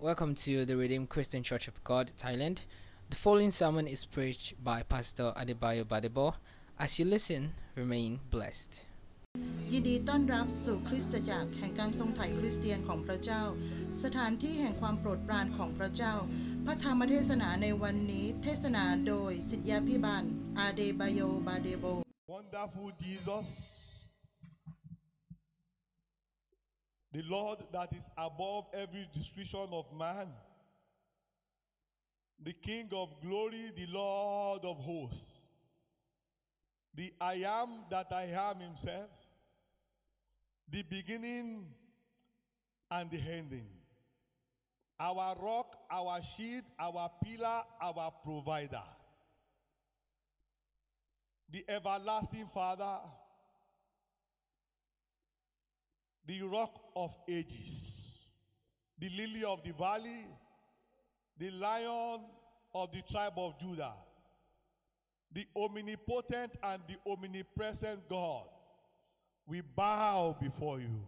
Welcome to the Redeemed Christian Church of God, Thailand. The following sermon is preached by Pastor Adebayo Badebo. As you listen, remain blessed. ยินดีต้อนรับสู่คริสตจักรแห่งการทรงไถ่คริสเตียนของพระเจ้า สถานที่แห่งความโปรดปรานของพระเจ้า พระธรรมเทศนาในวันนี้ เทศนาโดยสิทธยาพิบาลอาเดบายโยบาเดโบ Wonderful Jesus, the Lord that is above every description of man, the King of glory, the Lord of hosts, the I am that I am himself, the beginning and the ending, our rock, our shield, our pillar, our provider. The everlasting Father, the rock of ages, the lily of the valley, the lion of the tribe of Judah, the omnipotent and the omnipresent God, we bow before you.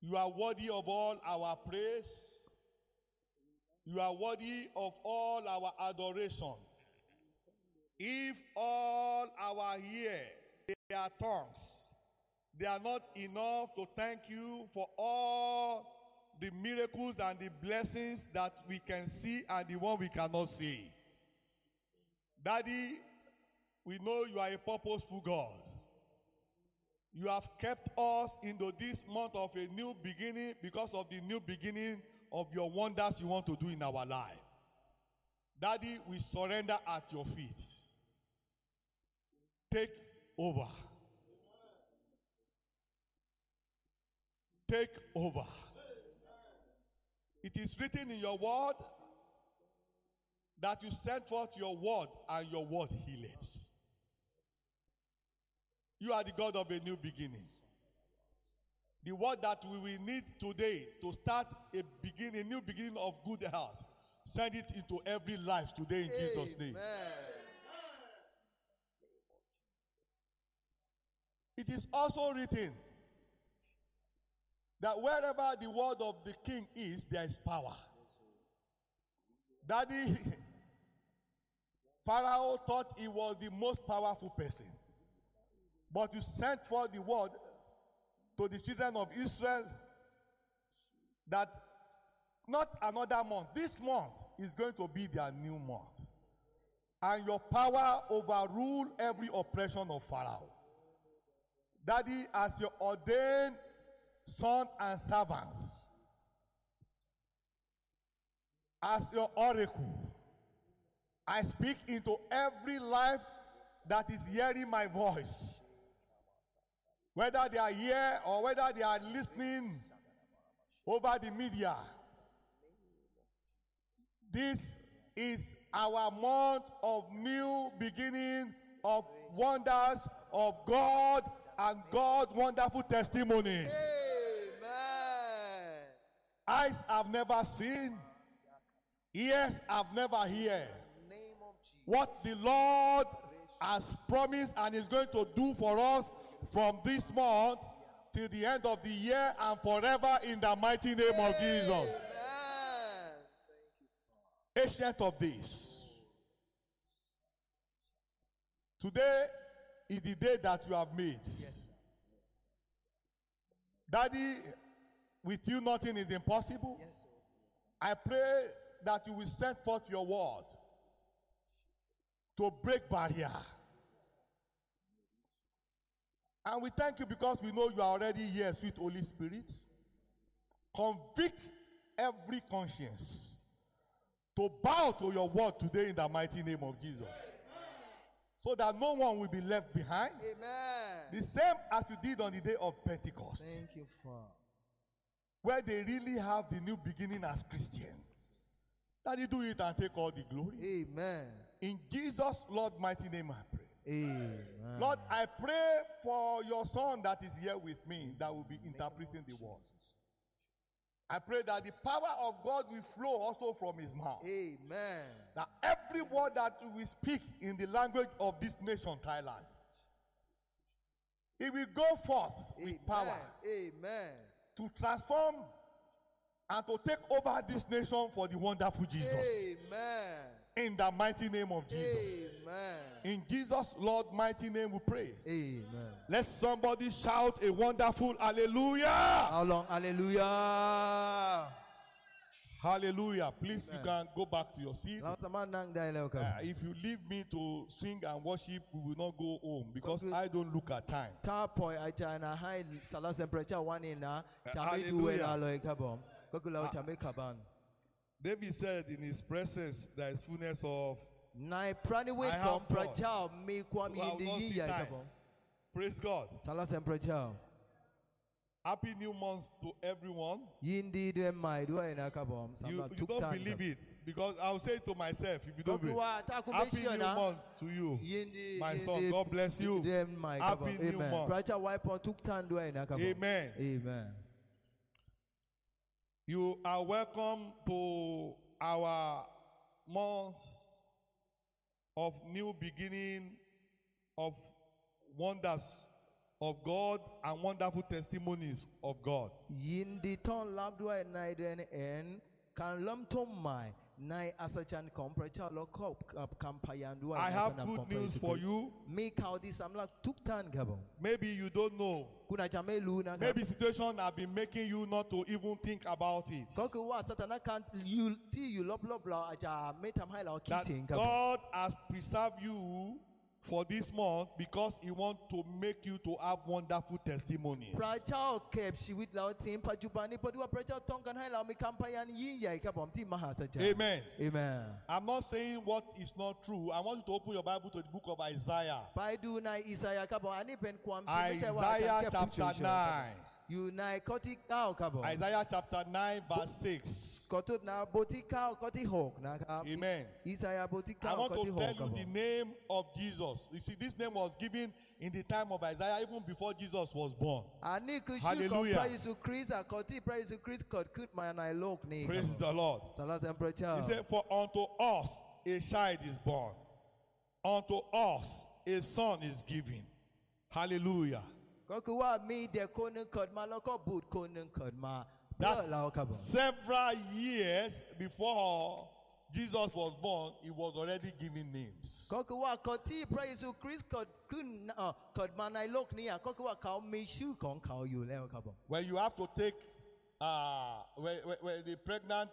You are worthy of all our praise. You are worthy of all our adoration. If all our ear, are tongues, they are not enough to thank you for all the miracles and the blessings that we can see and the one we cannot see. Daddy, we know you are a purposeful God. You have kept us into this month of a new beginning because of the new beginning of your wonders you want to do in our life. Daddy, we surrender at your feet take over. Take over. It is written in your word that you sent forth your word and your word healed. You are the God of a new beginning. The word that we will need today to start a begin a new beginning of good health. Send it into every life today in Jesus' name. It is also written that wherever the word of the king is, there is power. Daddy, Pharaoh thought he was the most powerful person. But you sent for the word to the children of Israel that not another month, this month is going to be their new month. And your power overrule every oppression of Pharaoh. Daddy, as your ordained son and servant, as your oracle, I speak into every life that is hearing my voice. Whether they are here or whether they are listening over the media. This is our month of new beginning, of wonders of God and God wonderful testimonies. Amen. Eyes have never seen, ears have never heard Name of Jesus. what the Lord has promised and is going to do for us from this month till the end of the year and forever in the mighty name of Jesus. Amen. Ancient of this. Today is the day that you have made. Daddy, with you nothing is impossible. Yes, sir. I pray that you will send forth your word to break barrier. And we thank you because we know you are already here, sweet Holy Spirit. Convict every conscience to bow to your word today in the mighty name of Jesus. So that no one will be left behind. Amen. The same as you did on the day of Pentecost Thank you, Father. Where they really have the new beginning as Christian. you do it and take all the glory. Amen. In Jesus' Lord mighty name, I pray. Amen. Lord, I pray for your son that is here with me that will be interpreting the words. I pray that the power of God will flow also from his mouth. Amen. That every word that we speak in the language of this nation, Thailand, it will go forth with power Amen. To transform and to take over this nation for the wonderful Jesus. Amen. In the mighty name of Jesus. Amen. In Jesus' Lord mighty name we pray. Amen. Let somebody shout a wonderful hallelujah. How long? Hallelujah. Hallelujah. Please, you can go back to your seat. Lang sama nang dahil ako. Uh, if you leave me to sing and worship, we will not go home because. I don't look at time. Ta point ay na hai salah temperature one in uh, uh, na chami Hallelujah. duwe na loy kabom. Ko kulaw uh, chami kaban. David said, In his presence, there is fullness of Nai prani we I have God. prachao mi kwam So I will not see time. praise God. Happy new month to everyone. Yindi duwe mai duwe na. You, you don't believe it because I'll say it to myself if you don't believe. Happy new month to you. My son, God bless you. Happy new month. Pracha wipe on tuk tan duwe na kabom. Amen. Amen. You are welcome to our month of new beginning of wonders of God and wonderful testimonies of God. Yindi ton lab duwe na den en kan tom mai nai asachan komprecha lokop kampayandua. I have good news for you. Mi kau di samla tuk tan kabom. Maybe you don't know. Kuna chame lu na kabom. Maybe situation have been making you not to even think about it. Ko kuwa satana kan you ti you lop lop la aja me hai la That. God has preserved you for this month because He wants to make you to have wonderful testimonies. Pracha kep shiwit lao tim pajubani padua pracha tong kan hai la mi kampayan yin yai kabom ti mahasachan. Amen. Amen. I'm not saying what is not true. I want you to open your Bible to the book of Isaiah. Pai du nai Isaiah kabom ani ben kwam ti me se wa Isaiah chapter 9. You nai koti kau kabom. Isaiah chapter 9, verse 6. Kotut na boti kau koti hok na kab. Amen. Isaiah boti I want to tell you the name of Jesus. You see, this name was given in the time of Isaiah, even before Jesus was born. Ani kushu Hallelujah. kom pra Yesu Christ a koti pra Yesu Christ kot kut ma nai lok ni. Praise the Lord. Salah temperature. He said, For unto us a child is born, unto us a son is given. Hallelujah. ก็คือว่ามีเด็กคนหนึ่งเกิดมาแล้วก็บุตรคนหนึ่งเกิดมาเพื่อ That's เราครับผม several years before Jesus was born, he was already giving names. ก็คือว่าก่อนที่พระเยซูคริสต์เกิดขึ้นเอ่อเกิดมาในโลกนี้อ่ะก็คือว่าเขามีชื่อของเขาอยู่แล้วครับผม When you have to take, uh, when, when, when the pregnant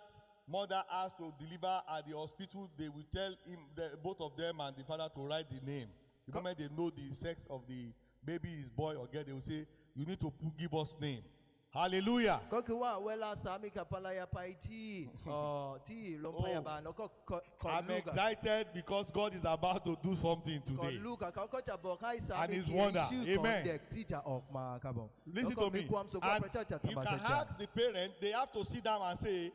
mother has to deliver at the hospital, they will tell him, the, both of them and the father to write the name. The moment they know the sex of the maybe his boy or girl, they will say, You need to give us name. Hallelujah. oh, oh. I'm excited because God is about to do something today. And His wonder. Amen. Listen to me. And you can ask the parent, they have to sit down and say,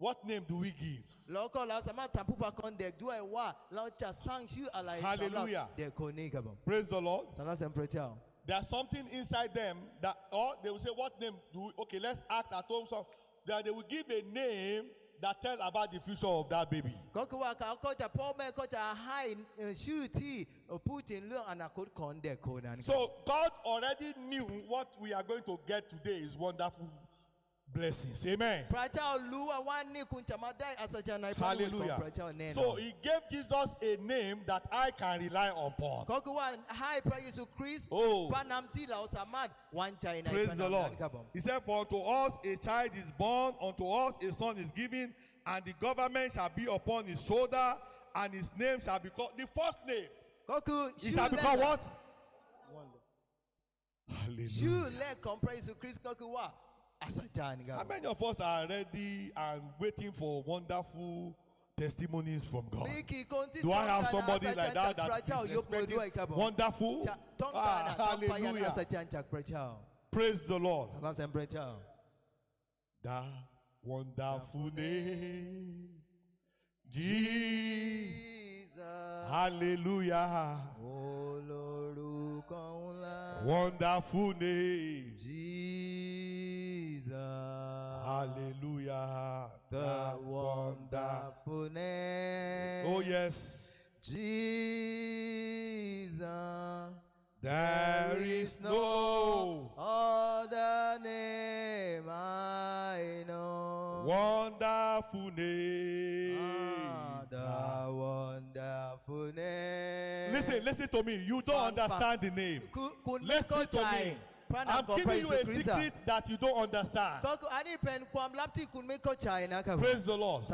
what name do we give? Hallelujah. Praise the Lord. There's something inside them that, or they will say, What name do we? Okay, let's ask at home. So that they will give a name that tell about the future of that baby. So God already knew what we are going to get today is wonderful blessings. Amen. Hallelujah. So he gave Jesus a name that I can rely upon. Oh. Praise the Lord. He said, For unto us a child is born, unto us a son is given, and the government shall be upon his shoulder, and his name shall be called the first name. He shall be called what? Wonder. Hallelujah. How many of us are ready and waiting for wonderful testimonies from God? Do I have somebody like that that is expecting wonderful? Ah, hallelujah. Praise the Lord. That wonderful name, Jesus. Hallelujah. Wonderful name, Jesus. Hallelujah. The wonderful name. Oh, yes. Jesus. There is no other name I know. Wonderful name. Ah, the ah. wonderful name. Listen, listen to me. You don't understand the name. Listen to me. I'm giving you a secret that you don't understand. Praise the Lord.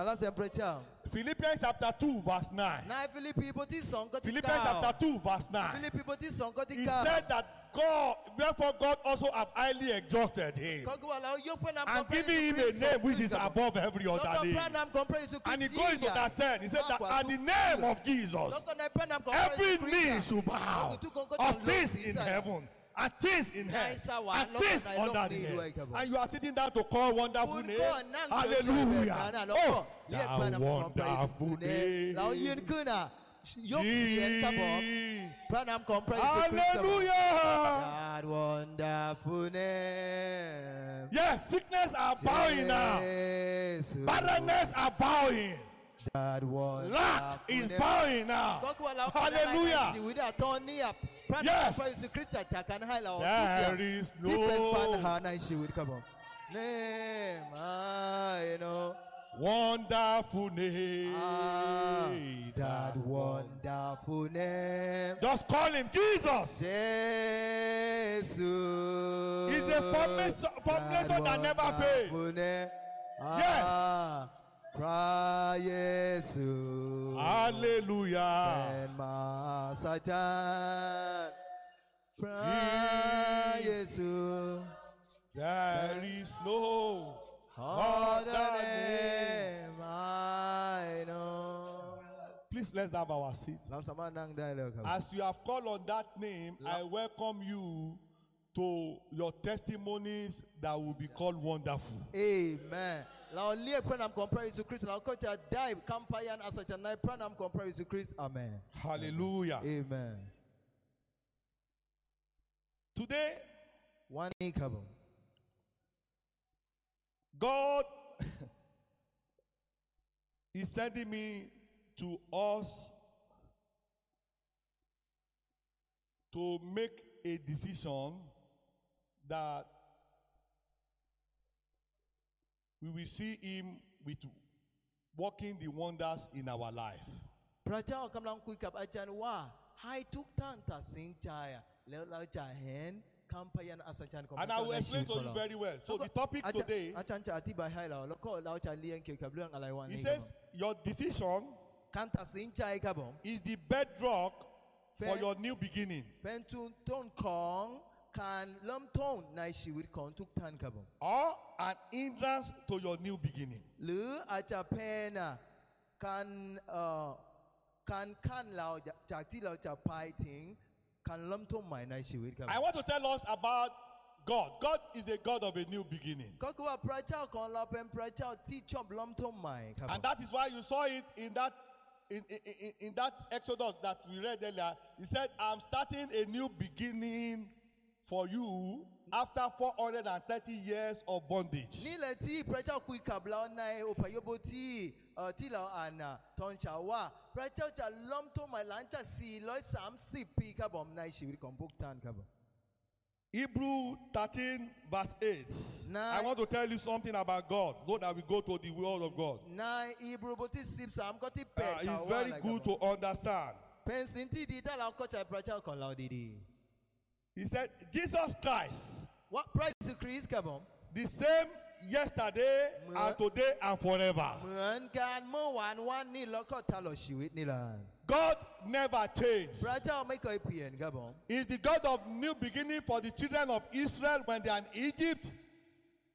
Philippians chapter 2 verse 9. Philippians chapter 2 verse 9. He said that God, therefore God also have highly exalted him and given him a name which is above every other name. And he goes to that 10. He said that at the name of Jesus, every knee should bow of things in heaven are things in heaven, are things under the earth. And you are sitting down to call wonderful name. Hallelujah. Oh, that wonderful name. Yóò fi ẹ̀. Hallelujah! God wonderful name. Yes, sickness are bowing now. Barrenness are bowing. Lack is bowing now. Hallelujah. Yes. There is no name I know. Wonderful name. Ah, that wonderful name. Just call him Jesus. Jesus. He's a formation, formation that, that never fails. Yes. Cry Yesu. Hallelujah. And Masachan. Cry Yesu. There is no other name I know. Please let's have our seat. As you have called on that name, I welcome you to your testimonies that will be called wonderful. Amen la olie pranam compare Yesu Kristo la okota die kampa yan asacha na pranam compare Yesu Kristo amen. Hallelujah. Amen. Today one income God is sending me to us to make a decision that we will see Him with working the wonders in our life. พระเจ้ากำลังคุยกับอาจารย์ว่าให้ทุกท่านตัดสินใจอะแล้วเราจะเห็นคำพยานอัศจรรย์ของพระ And I เจ้า will ในชีวิ explain ต to ของ you เรา very well. So the topic อาจารย์ today อาจารย์จะอธิบายให้เรา แล้วก็เราจะเรียนเกี่ยวกับเรื่องอะไรวัน He นี้ครับ says your decision การตัดสินใจครับผม is the bedrock for Fair. your new beginning. เป็นจุดต้นของ การเริ่มต้นในชีวิตของทุกท่านครับผม or an hindrance to your new beginning. หรืออาจจะเป็นอ่ะการเอ่อการขั้นเราจากที่เราจะไปถึงการเริ่มต้นใหม่ในชีวิตครับ I want to tell us about God. God is a God of a new beginning. ก็คือว่าพระเจ้าของเราเป็นพระเจ้าที่ชอบเริ่มต้นใหม่ครับผม And that is why you saw it in that in, in, in, in that Exodus that we read earlier. He said, I'm starting a new beginning for you after 430 years of bondage. nílẹ̀ tí pẹ̀tẹ́ kú ìkàbla ọ̀nà òpàyọ́bó tí tìlà àná tọ̀nchà wà pẹ̀tẹ́ ọ̀tà lọ́mtò màláńtà sí i lọ́ọ́ sàm sí i kábọ̀ ọ̀nà ìṣèwérí kan book tan kábọ̀. Hebrew 13 verse 8. I want to tell you something about God so that we go to the word of God. Na Hebrew 46, I'm got it uh, it's very good to understand. He said, Jesus Christ. What price is Christ come The same yesterday and today and forever. God never changed. Brother, make a He's the God of new beginning for the children of Israel when they are in Egypt.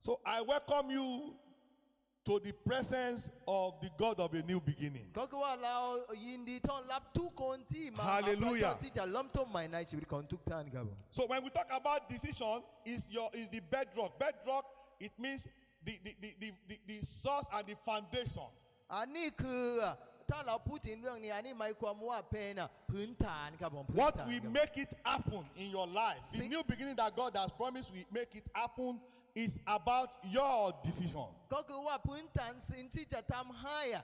So I welcome you to the presence of the God of a new beginning. ก็คือว่าเรายินดีต้อนรับทุกคนที่มาหาพระ Hallelujah เจ้าที่จะเริ่มต้นใหม่ในชีวิตของทุกท่านครับผม So when we talk about decision, is your is the bedrock. Bedrock, it means the, the, the, the, the, the source and the foundation. อันนี้คือถ้าเราพูดถึงเรื่องนี้อันนี้หมายความว่าเป็นพื้นฐานครับผมพื้น What ฐาน will ครับ make it happen in your life, the See- new beginning that God has promised will make it happen, is about your decision. Kọ́kọ́ púntàn sí tàtàm háyà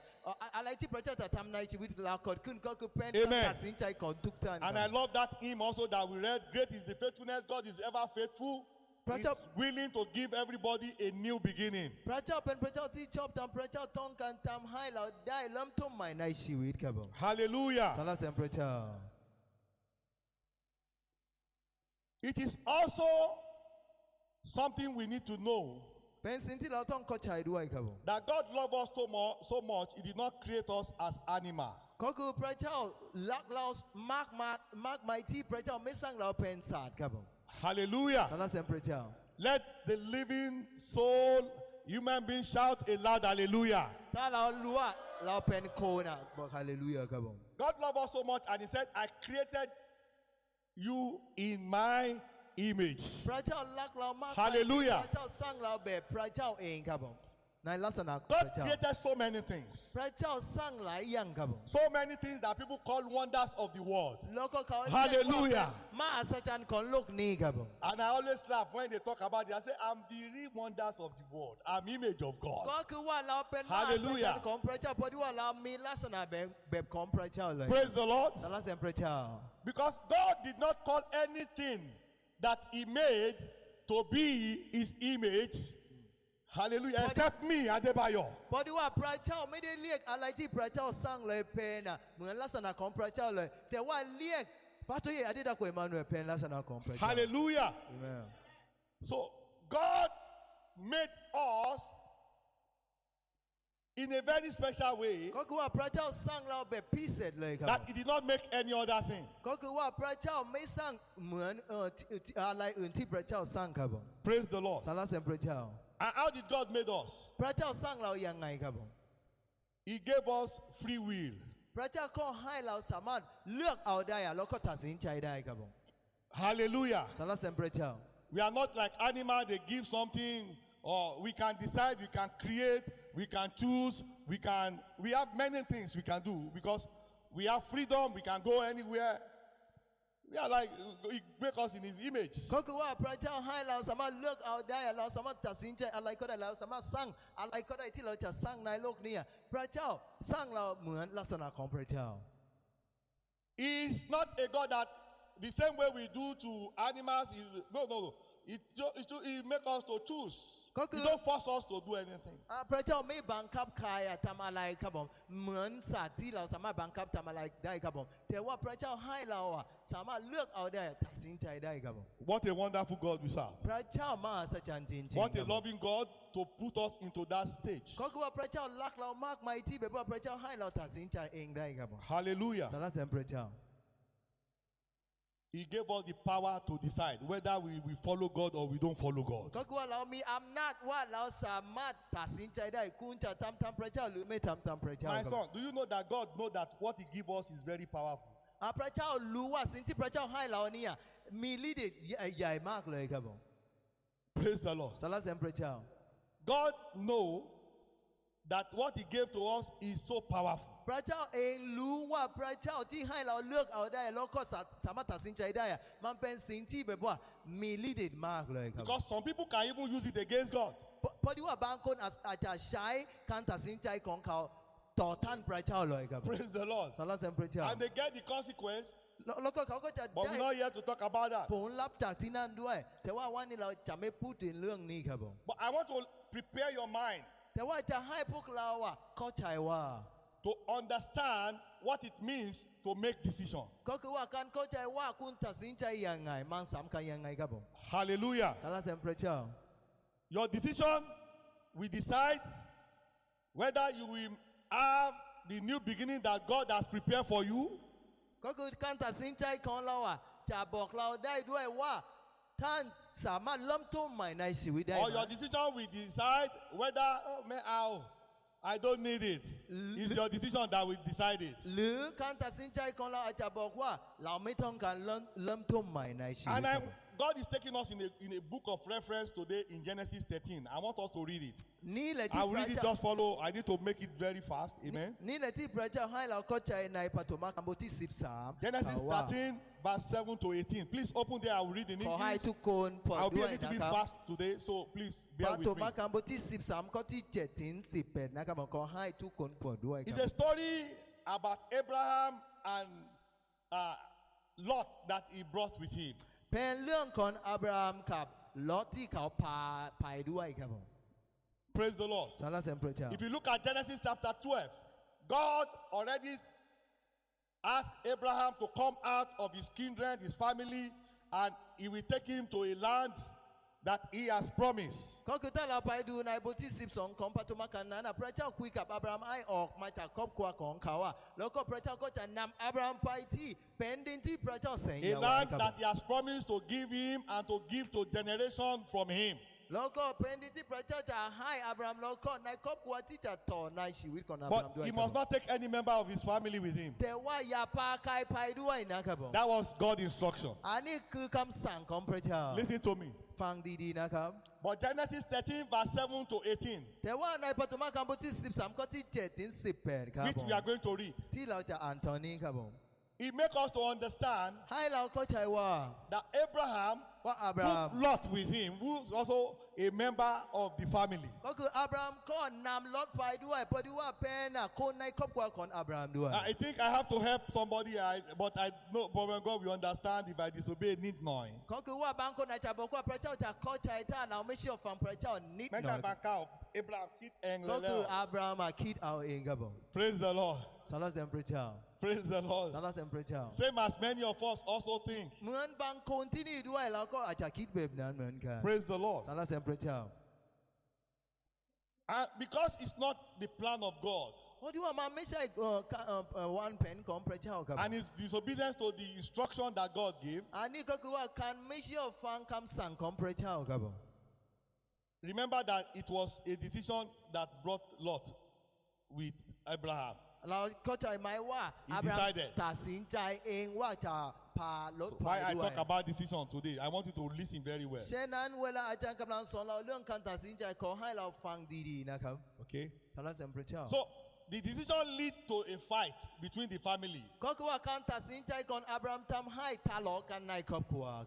àlàyé pẹ̀lú tàtàm náà ìṣèwé làkọ̀ọ́ kún kọ́kọ́ pẹ́ntàn sí ti. And I love that hymn also that we read great is the faithfulness God is ever faithful. He's willing to give everybody a new beginning. Hallelujah. It is also something we need to know เป็นสิ่งที่เราต้องเข้าใจด้วยครับผม that God loved us so much, so much, He did not create us as animal. ก็คือพระเจ้ารักเรามากมากมากมายที่พระเจ้าไม่สร้างเราเป็นสัตว์ครับผม Hallelujah. สรรเสริญพระเจ้า Let the living soul, human being shout a loud hallelujah. ถ้าเรารู้ว่าเราเป็นโคนะบอกฮาเลลูยาครับผม God loved us so much and He said, I created you in my image. Hallelujah. God created so many things. So many things that people call wonders of the world. Hallelujah. And I always laugh when they talk about it. I say, I'm the real wonders of the world. I'm image of God. Hallelujah. Praise the Lord. Because God did not call anything that he made to be his image. Hallelujah. But Except me, Adebayo. But you are pratel, me de liek alaiti pratel sang le pen. Mun lasa na kom pratel le. Te wa liek. I did that with Emmanuel pen lasa na kom pratel. Hallelujah. Amen. So God made us in a very special way ก็คือว่าพระเจ้าสร้างเราแบบพิเศษเลยครับ that He did not make any other thing. ก็คือว่าพระเจ้าไม่สร้างเหมือนเอ่อที่ที่อะไรอื่นที่พระเจ้าสร้างครับผม Praise the Lord. สรรเสริญพระเจ้า And how did God make us? พระเจ้าสร้างเรายังไงครับผม He gave us free will. พระเจ้าก็ให้เราสามารถเลือกเอาได้อะแล้วก็ตัดสินใจได้ครับผม Hallelujah. สรรเสริญพระเจ้า We are not like animal, they give something, or we can decide, we can create, we can choose, we can, we have many things we can do because we have freedom, we can go anywhere. We are like, he make us in his image. Kò kí wá àpẹẹrẹ hàn làwọn sàmà lọ́k àwọ̀dáyà làwọn sàmà tàsí njẹ́ àlàkọ́dà làwọn sàmà sang àlàkọ́dà ìtì làwọn jà sang náà lọ́k níyà. Pẹ̀rẹ̀tẹ̀ sang làwọn mùhàn lásán àkàn pẹ̀rẹ̀tẹ̀. He is not a God that the same way we do to animals is no no no. It, it, it make us to choose. It don't force us to do anything. Apretɔ mi bankap kaya tamala ikabɔm mɛn sa di la sama bankap tamala da ikabɔm tɛwa apretɔ hàn la wa sama look out there tasin ta da ikabɔm. What a wonderful God we serve. Apretɔ ma asajantinti. What a loving God to put us into that stage. Kɔkɔ a lakla mark my ti. Hallelujah. He gave us the power to decide whether we, we follow God or we don't follow God. ก็คือว่าเรามีอำนาจว่าเราสามารถตัดสินใจได้คุณจะทำตามพระเจ้าหรือไม่ทำตามพระเจ้า My ครับ son, do you know that God know that what He give us is very powerful? อ่าพระเจ้ารู้ว่าสิ่งที่พระเจ้าให้เราเนี่ยมีฤทธิ์ใหญ่ๆมากเลยครับผม Praise the Lord. สรรเสริญพระเจ้า God know that what He gave to us is so powerful. พระเจ้าเองรู้ว่าพระเจ้าที่ให้เราเลือกเอาได้ แล้วก็สาสามารถตัดสินใจได้อะมันเป็นสิ่งที่แบบว่ามีฤทธิ์มากเลยครับ Because some people can even use it against God. เพราะเพราะที่ว่าบางคนอาจอาจจะใช้การตัดสินใจของเขาต่อท่านพระเจ้าเลยครับ Praise the Lord. สรรเสริญพระเจ้า And they get the consequence, แล้วแล้วก็เขาก็จะ but ได้ we're not here to talk about that. ผลลัพธ์จากที่นั่นด้วย แต่ว่าวันนี้เราจะไม่พูดถึงเรื่องนี้ครับผม But I want to prepare your mind แต่ว่าจะให้พวกเราอะเข้าใจว่า to understand what it means to make decision. ก็คือว่าการเข้าใจว่าคุณตัดสินใจยังไง มันสำคัญยังไงครับผม Hallelujah. สรรเสริญพระเจ้า Your decision will decide whether you will have the new beginning that God has prepared for you ก็คือการตัดสินใจของเราอ่ะจะบอกเราได้ด้วยว่า ท่านสามารถเริ่มต้นใหม่ในชีวิตได้ or ไหม your decision will decide whether oh man how I don't need it. It's your decision that will decide it. หรือการตัดสินใจของเราอาจจะบอกว่า เราไม่ต้องการเริ่มเริ่มต้นใหม่ในชีวิต And ค I, รับผม God is taking us in a, in a book of reference today in Genesis 13. I want us to read it. I will read it just follow I need to make it very fast amen. tí. Genesis thirteen verse seven to eighteen please open there I will read in English. I will be able to be fast today so please bear with me. It's a story about Abraham and uh, Lot that he brought with him. เป็นเรื่องของอับราฮัมกับลอตที่เขาพาไปด้วยครับผม Praise the Lord. สรรเสริญพระเจ้า If you look at Genesis chapter 12, God already asked Abraham to come out of his kindred, his family, and he will take him to a land that he has promised. A land that he has promised to give him and to give to generation from him. But he must not take any member of his family with him. That was God's instruction. Listen to me. ฟังดีๆนะครับ But Genesis 13, verse 7 to 18, แต่ว่าในปฐมกาลบทที่ 13ข้อที่ 7 ถึง 18 ครับ which ผม we are going to read, ที่เราจะอ่านตอนนี้ครับผม It make us to understand that Abraham, Abraham took Lot with him, who is also a member of the family. Abraham I think I have to help somebody, but I know, but when God will understand if I disobey, need knowing. Abraham Praise the Lord. Salas temperature. Praise the Lord. Salas temperature. Same as many of us also think. Praise the Lord. Salas temperature. And because it's not the plan of God. What do you want? one pen And it's disobedience to the instruction that God gave. Remember that it was a decision that brought Lot with Abraham decided. Why I talk about decision today? I want you to listen very well. Okay. So the decision lead to a fight between the family.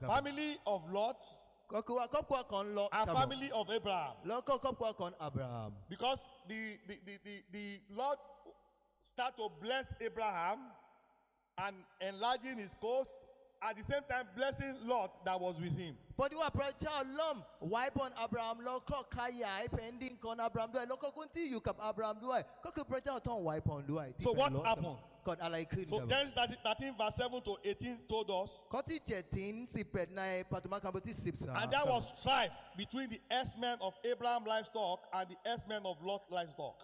Family of Lot's. And family of Abraham. Because the the the, the Lord start to bless Abraham and enlarging his coast, at the same time blessing Lot that was with him. But you are tell Lom, why born Abraham Loko Kaya pending con Abraham Dwai Loko Kunti you cap Abraham Dwai Koku Pretel Ton why do I. So what happened? God Allah So Genesis 13 verse 7 to 18 told us. And there was strife between the S-men of Abraham livestock and the S-men of Lot livestock.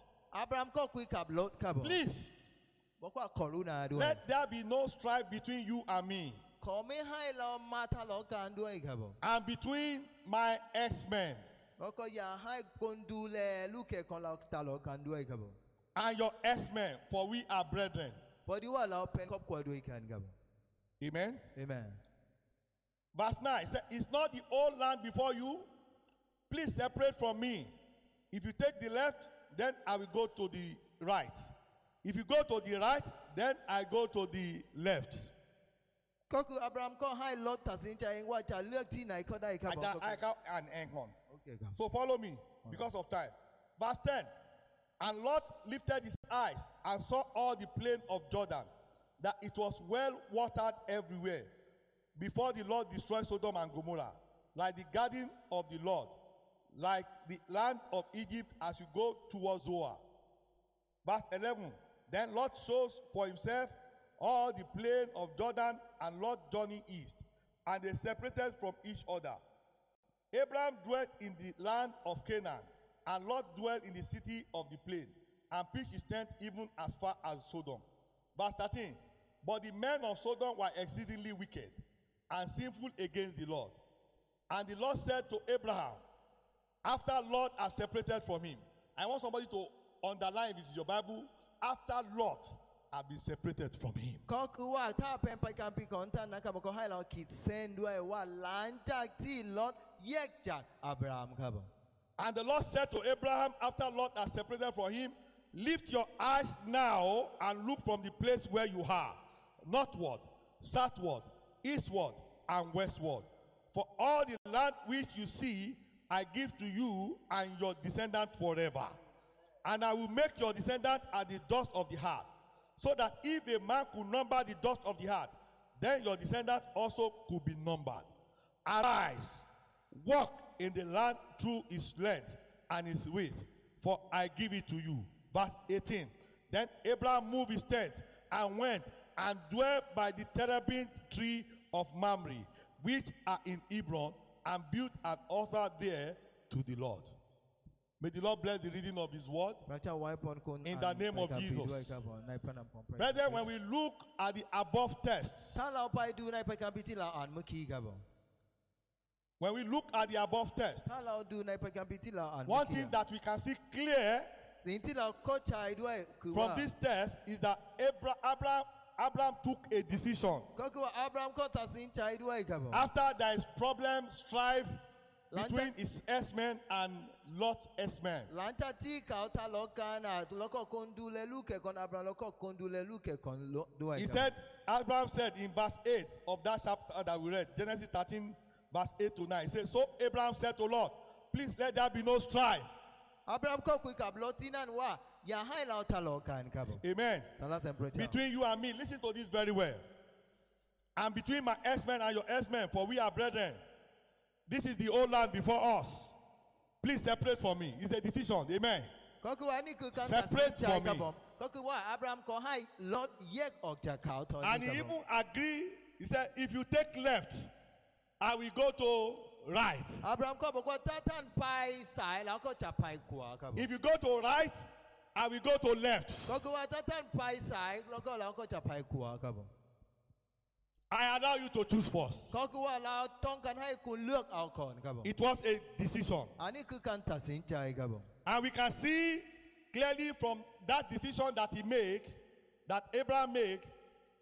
Abraham kọ kú ìkàbọ̀ kàbọ̀. Please. Let there be no strife between you and me. And between my ex-men. Yà lùkẹ̀. And your ex-men for we are brethren. Bọ̀dí wà lọ pẹ́ kọ́pọ̀ dùn ìkàbọ̀. Amen. Amen. Verse 9 says, It's not the whole land before you. Please separate from me. If you take the left, then I will go to the right. If you go to the right, then I go to the left. ก็คืออับราฮัมก็ให้โลตตัดสินใจเองว่าจะเลือกที่ไหนก็ได้ครับผม I got an ankon. โอเคครับ So follow me because of time. Verse 10 And Lot lifted his eyes and saw all the plain of Jordan, that it was well watered everywhere, before the Lord destroyed Sodom and Gomorrah, like the garden of the Lord, like the land of Egypt as you go towards Zoar. Verse 11 Then Lot chose for himself all the plain of Jordan, and Lot journeyed east, and they separated from each other. Abraham dwelt in the land of Canaan, and Lot dwelt in the city of the plain, and pitched his tent even as far as Sodom. Verse 13. But the men of Sodom were exceedingly wicked and sinful against the Lord. And the Lord said to Abraham, after Lot has separated from him. I want somebody to underline this is your Bible. After Lot have been separated from him. And the Lord said to Abraham, after Lot has separated from him, lift your eyes now and look from the place where you are, northward, southward, eastward, and westward. For all the land which you see, I give to you and your descendant forever. And I will make your descendant as the dust of the heart, so that if a man could number the dust of the heart, then your descendant also could be numbered. Arise, walk in the land through its length and its width, for I give it to you. Verse 18. Then Abraham moved his tent and went and dwelt by the terebinth tree of Mamre, which are in Hebron, and built an altar there to the Lord. May the Lord bless the reading of His word in the name of Jesus. Brethren, when we look at the above tests, when we look at the above text, one thing that we can see clear from this text is that Abraham Abraham took a decision. After there is problem, strife between his herdsmen and Lot S men. He said, Abraham said in verse 8 of that chapter that we read, Genesis 13, verse 8 to 9. He said, So Abraham said to Lot, Please let there be no strife. Abraham Amen. Between you and me, listen to this very well. And between my ex-men and your ex-men, for we are brethren. This is the old land before us. Please separate from me. It's a decision. Amen. Separate from me. And he even agreed. He said, if you take left, I will go to right. If you go to right, I will go to left. I allow you to choose first. It was a decision. And we can see clearly from that decision that he made, that Abraham made,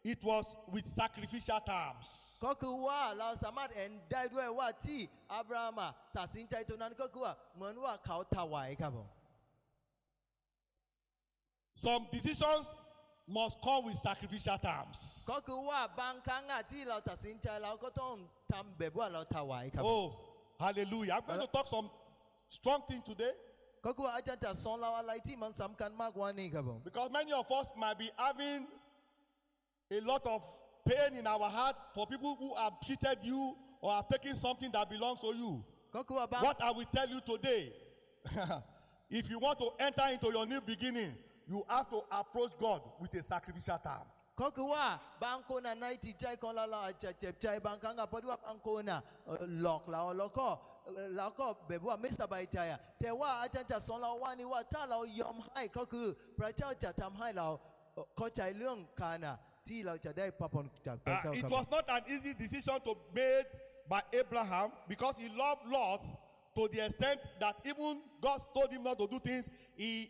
it was with sacrificial terms. kọkùwà làwọn samad ẹnda ẹdun ẹwà tí abrahama tàṣíntà ètò náà ni kọkùwà mọnúwà kàó ta wà ẹ kàbọ. Some decisions must come with sacrificial terms. Oh, hallelujah. I'm going to talk some strong things today. Because many of us might be having a lot of pain in our heart for people who have cheated you or have taken something that belongs to you. What I will tell you today if you want to enter into your new beginning, you have to approach God with a sacrificial time. Kokiwa banko na naiti chai kon la la chep chai bankanga podiwa banko na uh, lok la loko uh, lako bebwa Mr. Baitaya tewa achanta son wani wa ta la yom hai koku prachao cha tam hai la uh, ko chai kana ti la cha dai papon cha ah, prachao It was not an easy decision to made by Abraham because he loved Lot to the extent that even God told him not to do things he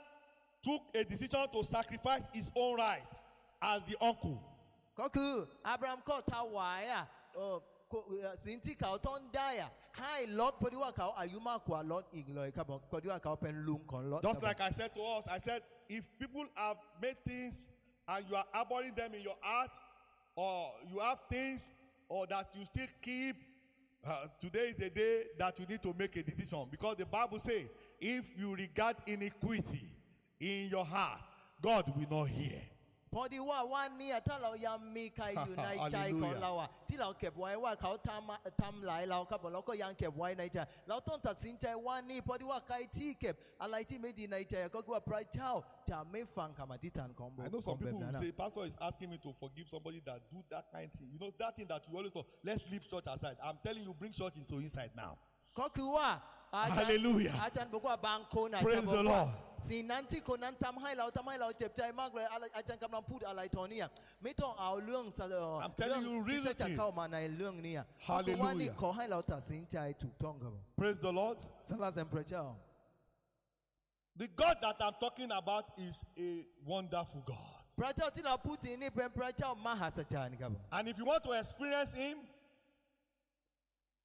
took a decision to sacrifice his own right as the uncle. Kọ́ Abraham kọ́ ta wàáyà sì ń tí kàó tó ń dáyà háì pọ̀díwà kàó àyùmá kùà lọ́d ìgbìlọ̀ ìkàbọ̀ pọ̀díwà kàó pẹ̀ ń lu nǹkan lọ́d. Just like I said to us, I said if people have made things and you are abhorring them in your heart or you have things or that you still keep uh, today is the day that you need to make a decision because the Bible says if you regard iniquity in your heart, God will not hear. I know some people say, Pastor is asking me to forgive somebody that do that kind of thing. You know, that thing that you always thought, let's leave church aside. I'm telling you, bring church into inside now. ก็คือว่าอาจารย์ Hallelujah อาจารย์บอกว่าบางคนอาจ Praise จะบอก the ว่า Lord สิ่งนั้นที่คนนั้นทำให้เราทำให้เราเจ็บใจมากเลยอะไรอาจารย์กำลังพูดอะไรตอนเนี้ยไม่ต้องเอาเรื่องสะเอ่อ I'm telling เรื่อง you ที่ really จะเข้ามาในเรื่องเนี้ยก็คือว่านี่ Hallelujah ขอให้เราตัดสินใจถูกต้องครับผม Praise the Lord. สรรเสริญพระเจ้า The God that I'm talking about is a wonderful God. พระเจ้าที่เราพูดถึงนี่เป็นพระเจ้ามหัศจรรย์ครับผม And if you want to experience Him,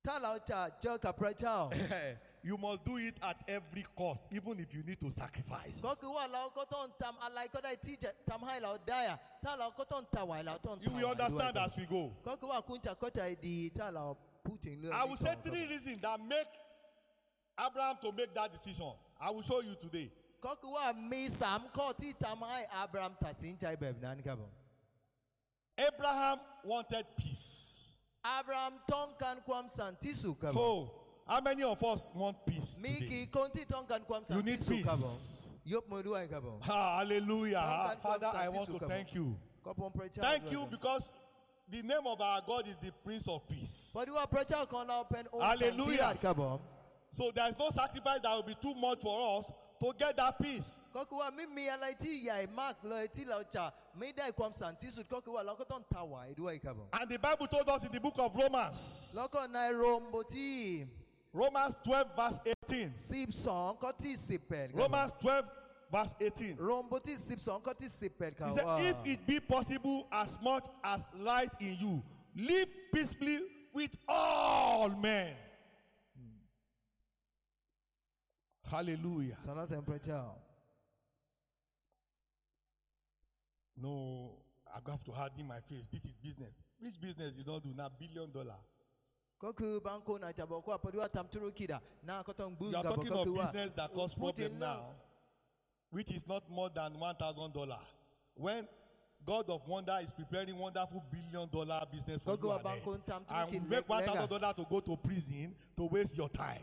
ถ้าเราจะเจอกับพระเจ้า you must do it at every cost even if you need to sacrifice. ń tam tam tá ń ta wà ń ta wà. you will understand as we go. kọ́tà putin. I will say three reasons that make Abraham to make that decision. I will show you today. mí sàm kọ́ tí tam Abraham wanted ń jẹ́ bẹ̀rẹ̀ kábọ̀. Abraham wanted peace. Abraham how many of us want peace? Today? You need peace. Hallelujah. Ah, Father, I want to thank you. Thank you because the name of our God is the Prince of Peace. Hallelujah. So there is no sacrifice that will be too much for us to get that peace. And the Bible told us in the book of Romans. Romans 12 verse 18. Síb sàn. Romans 12 verse 18. Rombo tí ì kàwá. He said if it be possible as much as light in you live peacefully with all men. Hallelujah. Sana sempre. No, I have to harden my face. This is business. Which business you don't do? Now billion dollar. You are talking of business that cause problem now, which is not more than $1,000. When God of wonder is preparing wonderful billion dollar business for you and, and make $1,000 to go to prison to waste your time.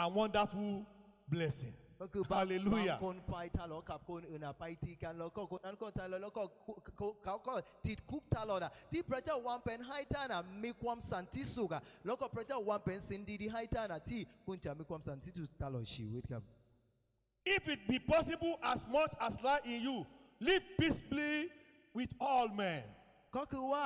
and wonderful blessing ก็คือบาง hallelujah บางคนไปทะเลาะกับคนอื่นอ่ะไปทีกันแล้วก็คนนั้นก็ทะเลาะแล้วก็เขาเขาก็ติดคุกตลอดอ่ะที่พระเจ้าวางแผนให้ท่านอ่ะมีความสันติสุขอ่ะแล้วก็พระเจ้าวางแผนสิ่งดีๆให้ท่านอ่ะที่คุณจะมีความสันติสุขตลอดชีวิตครับ if it be possible as much as light in you live peaceably with all men ก็คือว่า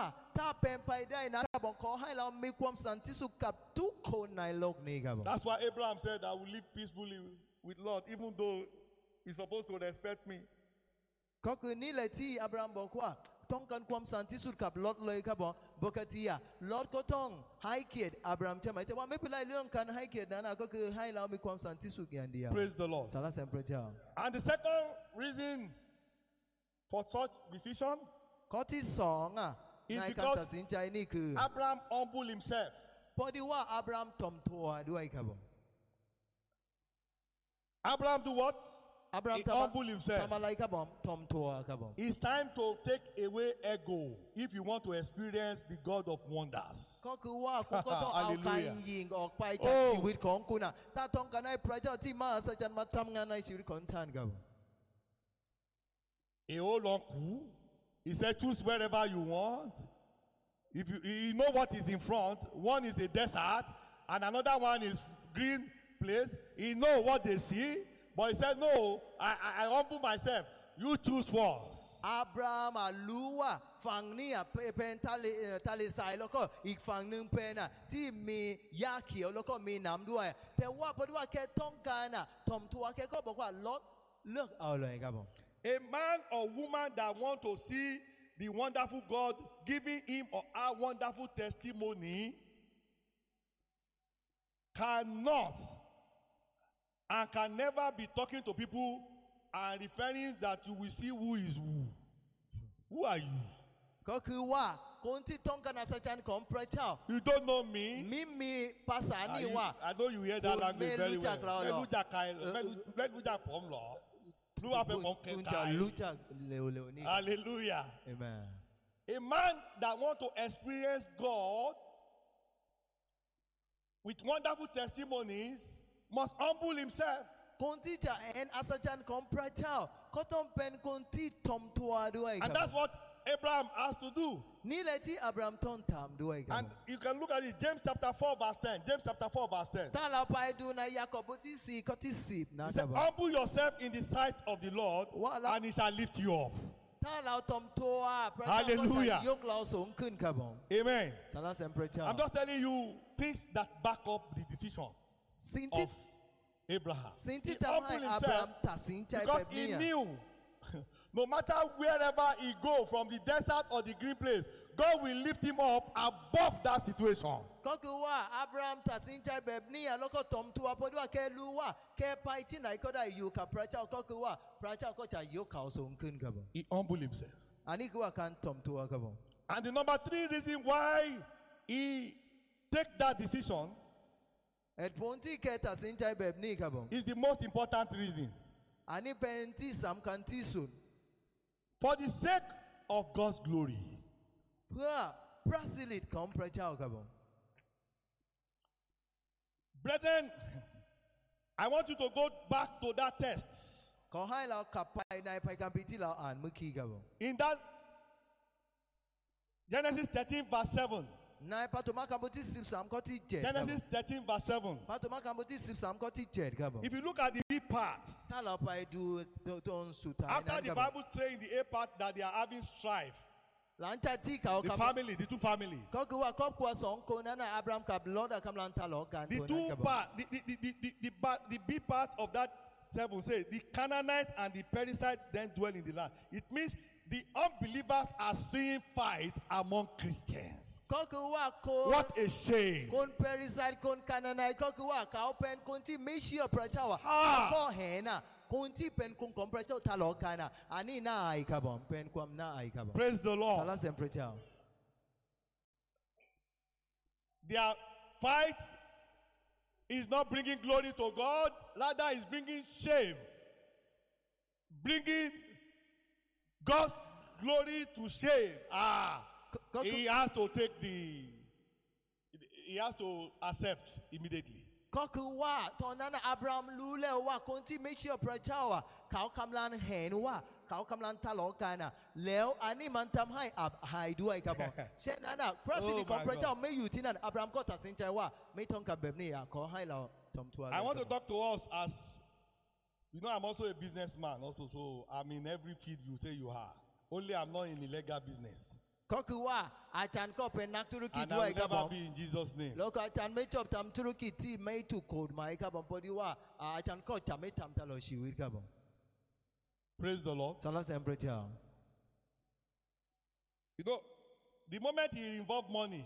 that's why Abraham said, I will live peacefully with Lot, even though he's supposed to respect me. tong kan kwam san ti sud kap lot loy ka bo bo ka ti ya lot ko tong hai kiet abram che mai te wa me pilai leung kan hai kiet na na ko ke hai lao mi kwam san ti sud yan dia praise the lord sala sem preja and the second reason for such decision ko ti song is because Abraham humbled himself. Abraham Abraham do what? Abraham he humbled himself. It's time to take away ego if you want to experience the God of wonders. Hallelujah. Oh. A old uncle he said, Choose wherever you want. If you, you know what is in front, one is a desert and another one is green place. He know what they see, but he said, No, I, I, I humble myself. You choose for us. Abraham àlùwà ฝั่ง ní àpẹẹpẹn tálẹ̀ ṣàì lọ́kọ̀ ìfàn ní pẹ́ẹ́nà tí mi yá kì ọ́ lọ́kọ̀ mi nà ń dùn ẹ̀. Tẹ̀wọ́ àpọ̀dúwà kẹ́ tọ́ǹkà náà tọ̀mùtùwà kẹ́kọ̀ọ́ bọ̀kọ̀ àlọ́ lọ́ọ̀ ọ̀lọ́ ẹ̀ gábọ̀. A man or woman that want to see the wonderful God giving him or her wonderful testimony cannot and can never be talking to people and referring that you will see who is who. Who are you? Kó ń tí tọ́ǹkà náà ń pẹ́tà. You don't know me. Mímí pàṣẹ àní wà. I know you hear that language very well. Mẹ́lújà kan lọ. Mẹ́lújà kan lọ. Lọ up. Hallelujah. Amen. A man that want to experience God with wonderful testimonies must humble himself. And that's what Abraham has to do. Nílẹ̀ Abraham tó ń tà dúró ìgbà. And you can look at it James chapter four verse ten James chapter four verse ten. Tààlà Paidu na Yakobo tí sì kọ́ tí sì. He said humble yourself in the sight of the Lord Wala. and he shall lift you up. Tala ọ̀tọ̀m tó a. Hallelujah. Yóò kla ọ̀sọ̀ ń kún kàbọ̀. Amen. I'm just telling you things that back up the decision. Sinti. Of Abraham. Sinti tamai Abraham tasinti. Because he knew. No matter wherever he go, from the desert or the green place, God will lift him up above that situation. Kọ́kì Abraham bẹ̀ẹ́ ní tọ̀m tó wá kẹ́ náà ikọ́dà ọ̀sọ̀ gàbọ̀. He humble himself. Tọ̀m tó wá gàbọ̀. And the number three reason why he take that decision. Bẹ̀ẹ́ ní. Is the most important reason. Àní sàmkàntì For the sake of God's glory. เพื่อพระสิริของพระเจ้าครับผม Brethren, I want you to go back to that text. ขอให้เรากลับไปในพระคัมภีร์ที่เราอ่านเมื่อกี้ครับผม In that Genesis 13, verse 7. Genesis 13, verse 7. If you look at the B part, after the Bible saying the A part that they are having strife, the family, the two family. The two part, the, the, the, the, the, the, the B part of that seven says, the Canaanite and the Perizzite then dwell in the land. It means the unbelievers are seeing fight among Christians. What a shame. Ah. Praise the Lord. Their fight is not bringing glory to God, rather, it's bringing shame, bringing God's glory to shame. Ah. God he has to take the he has to accept immediately. kɔkɔ wa abraham lulɛ wa kɔnti mechia prɛcha wa kaw kamlan hɛn wa kaw kamlan talɔ kana. Lɛw ani mantam hai ab haidu ai kabɔ sɛ nana oh president kɔ prɛcha me yuti nan abraham kɔ tasinchai wa me tɔn ka bɛbni ya kɔ hai la tom tuwa i want to talk to us as you know i'm also a businessman also so i'm in every field you say you are. Only i'm not in illegal business. ก็คือว่าอาจารย์ก็เป็นนักธุรกิจ And I ด้วย will ครับผ never ม be in Jesus' name. แล้วก็อาจารย์ไม่ชอบทำธุรกิจที่ไม่ถูกกฎหมายครับผมพอดีว่าอ่าอาจารย์ก็จะไม่ทำตลอดชีวิตครับผม Praise the Lord. สรรเสริญพระเจ้า You know, the moment he involve money,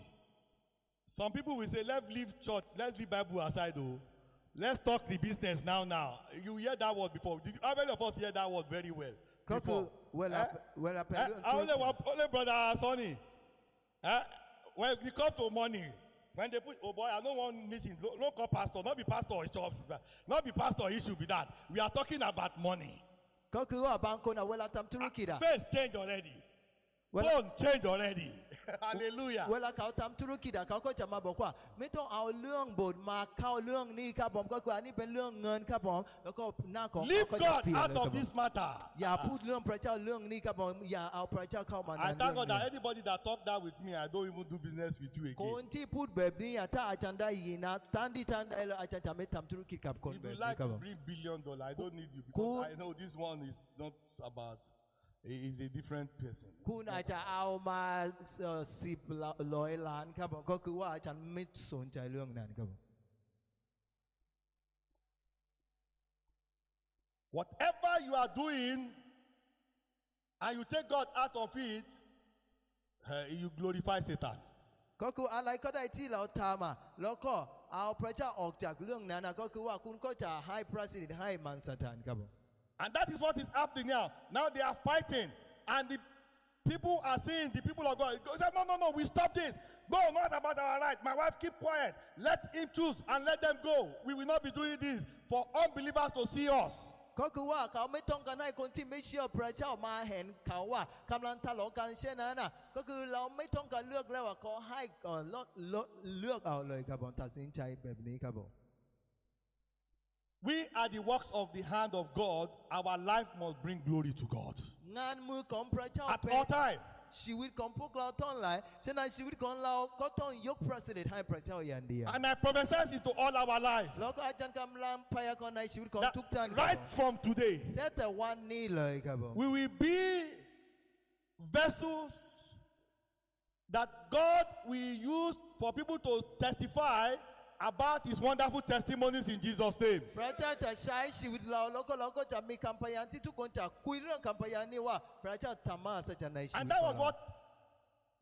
some people will say, let's leave church, let's leave Bible aside, though. Let's talk the business now, now. You hear that word before. Did, how many of us hear that word very well? ก็คือ before? Well, eh? Well, I, I only, only brother Sonny. Eh? When we come to morning, when they put, oh boy, I don't want missing. No, no call pastor, not be pastor, it should not be pastor, it should be that. We are talking about money. First ah, change already. Well, Phone change already. Hallelujah. เวลาเขาทำธุรกิจอะเขาก็จะมาบอกว่า ไม่ต้องเอาเรื่องโบสถ์มาเข้าเรื่องนี้ครับผมก็คืออันนี้เป็นเรื่องเงินครับผมแล้วก็หน้าของ Leave เขาก็จะ God เปลี่ยน out เลยครับ of ผม this matter. อย่าพูดเรื่องพระเจ้าเรื่องนี้ครับผมอย่าเอาพระเจ้าเข้ามาใน I เรื่ thank อง God นี้ that anybody that talk that with me, I don't even do business with you คน again. ที่พูดแบบนี้อะถ้าอาจารย์ได้ยินนะท่านที่ท่านได้แล้วอาจารย์จะไม่ทำธุรกิจกับคน If แบบ you นี้ like ครับผ to ม bring billion dollar, I don't need you Cool. because I know this one is not about. Is a different person. คุณอาจจะเอามาสิบร้อยล้านครับผมก็คือว่าอาจารย์ไม่สนใจเรื่องนั้นครับผม Whatever you are doing, and you take God out of it, eh, you glorify Satan. ก็คืออะไรก็ได้ที่เราทำอ่ะแล้วก็เอาพระเจ้าออกจากเรื่องนั้นนะก็คือว่าคุณก็จะให้พระสิทธิ์ให้มันสถานครับผม and that is what is happening now. Now they are fighting, and the people are saying, the people of God, they say, no, no, no, we stop this. No, not about our right. My wife, keep quiet. Let him choose and let them go. We will not be doing this for unbelievers to see us. ก็ we are the works of the hand of God. Our life must bring glory to God. At all time. She will come online. She will come cotton yoke president high And I promise it to all our life. That right from today, we will be vessels that God will use for people to testify about his wonderful testimonies in Jesus' name. Pracha tashaishi uloloko loko chami kampayanti tu kuiro kampayani wa tamasa chanaishi. And that was what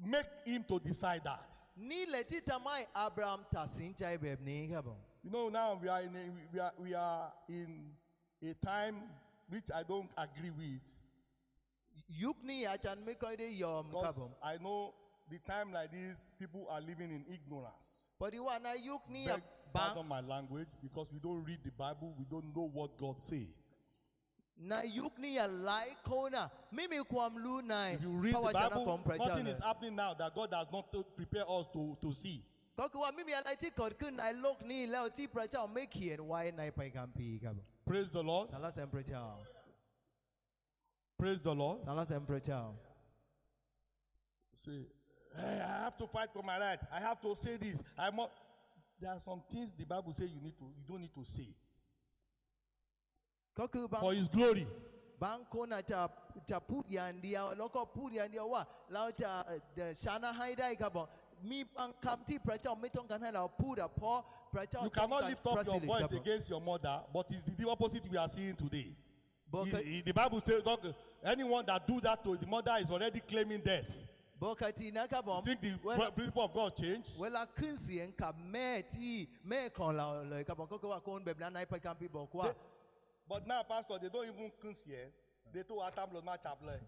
make him to decide that. Ní lẹ́tí tamai Abraham tasinja ibẹ̀ ní kábọ̀. You know now we are in a, we are we are in a time which I don't agree with. Yukni achan mekoide yom kábọ̀. I know the time like this people are living in ignorance. พอดีว่าในยุคนี้ Beg บาง pardon my language because we don't read the Bible, we don't know what God say. ในยุคนี้หลายคนน่ะไม่มีความรู้ใน If you read พระว the จนะของ Bible, พระเจ้า nothing เล is ย happening now that God has not to prepare us to, to see. ก็คือว่าไม่มีอะไรที่เกิดขึ้นในโลกนี้แล้วที่พระเจ้าไม่เขียนไว้ในพระคัมภีร์ครับ Praise the Lord. สรรเสริญพระเจ้า Praise the Lord. สรรเสริญพระเจ้า Say, hey, Eh, I have to fight for my right. I have to say this. I must. There are some things the Bible says you need to. You don't need to say. For His glory. bankona mi bankamti pracha omiton kan la puda po pracha you cannot lift up your voice against your mother but it's the, opposite we are seeing today but the, the bible says anyone that do that to the mother is already claiming death Bọ́kàtí ináka bọ̀. Think the well, principle of God changed? Wẹ́lá kínsì ẹ̀ ń kà mẹ́ẹ̀tì mẹ́ẹ̀kan lọ ìkàbọ̀ kókó wa kó ń bẹ̀rẹ̀ náà ipa ìkàmpì bọ̀ kó wa. But now pastor they don't even kínsì ẹ̀ eh. they tó wa tam lọ máa chaplẹ̀.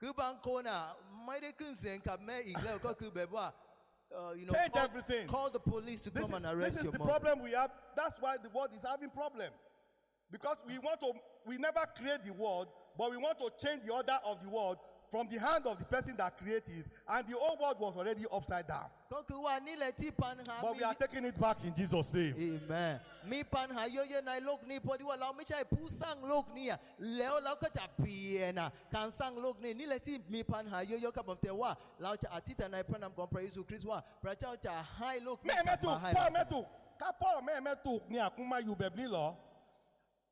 Kí bá ń kó náà mẹ́ẹ̀dẹ́ kínsì ẹ̀ ń kà mẹ́ẹ̀ ìgbẹ́ ọkọ̀ kí bẹ̀ bọ́ à. Uh, you know, Change call, everything. Call the police to this come is, and arrest your mom. This is the mom. problem we have. That's why the world is having problem. Because we want to, we never create the world, but we want to change the order of the world from the hand of the person that created and the whole world was already upside down. But we are taking it back in Jesus name. Amen. Mi pan ha yo ye lok ni podi mi chai pu sang lok ni ya ta piena kan sang lok ni ni le ti mi pan ha yo yo ka bom te wa cha atita wa pra cha cha lok. Ka me me tu ni akuma lo.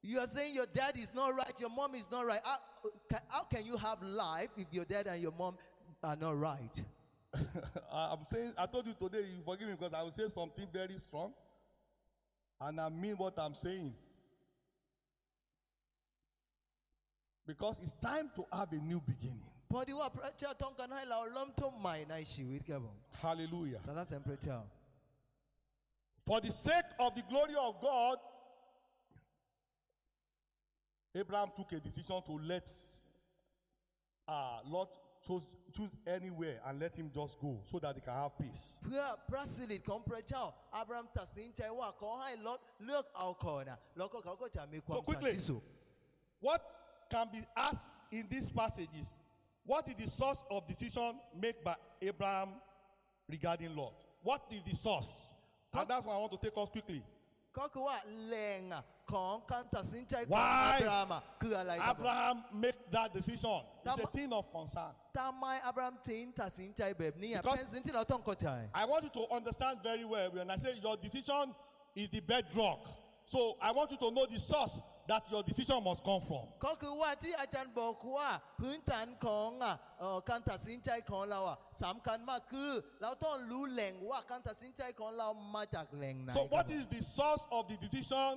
You are saying your dad is not right, your mom is not right. How, how can you have life if your dad and your mom are not right? I'm saying, I told you today, you forgive me because I will say something very strong. And I mean what I'm saying. Because it's time to have a new beginning. Hallelujah. For the sake of the glory of God, Abraham took a decision to let uh, Lot choose, choose anywhere and let him just go so that they can have peace. เพื่อพระสิริของพระเจ้าอับรามตัดสินใจว่าขอให้ลดเลือกเอาก่อนนะแล้วก็เขาก็จะมีความ So สัน quickly ติสุข What can be asked in these passages What is the source of decision made by Abraham regarding Lot? What is the source? And that's why I want to take us quickly. ก็คือว่าแรงอ่ะของการตัดสินใจของ Why อับราฮัมอ่ะคืออะไรครับผม Abraham make that decision. It's a Tam- thing of concern. ทำไมอับราฮัมถึงตัดสินใจแบบนี้อ่ะ Because- เป็นสิ่งที่เราต้องเข้าใจ I want you to understand very well when I say your decision is the bedrock. So I want you to know the source that your decision must come from. ก็คือว่าที่อาจารย์บอกว่าพื้นฐานของอ่ะเอ่อการตัดสินใจของเราอ่ะสำคัญมากคือ เราต้องรู้แหล่งว่าการตัดสินใจของเรามาจากแหล่งไหน So ครับ what ผม is the source of the decision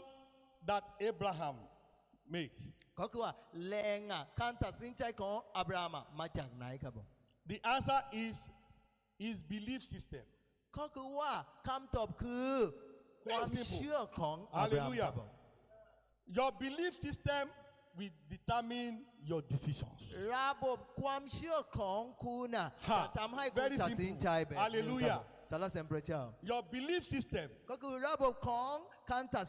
that Abraham made? ก็คือว่าแหล่งอ่ะการตัดสินใจของอับราฮัมอ่ะมาจากไหนครับผม The answer is his belief system. ก็คือว่าคำตอบคือค Very วาม simple. เชื่อของอับราฮัมครับผม Your belief system will determine your decisions. Rabo kwamshio konkuna. Very simple. Hallelujah. Your belief system. Koku rabo kong kanta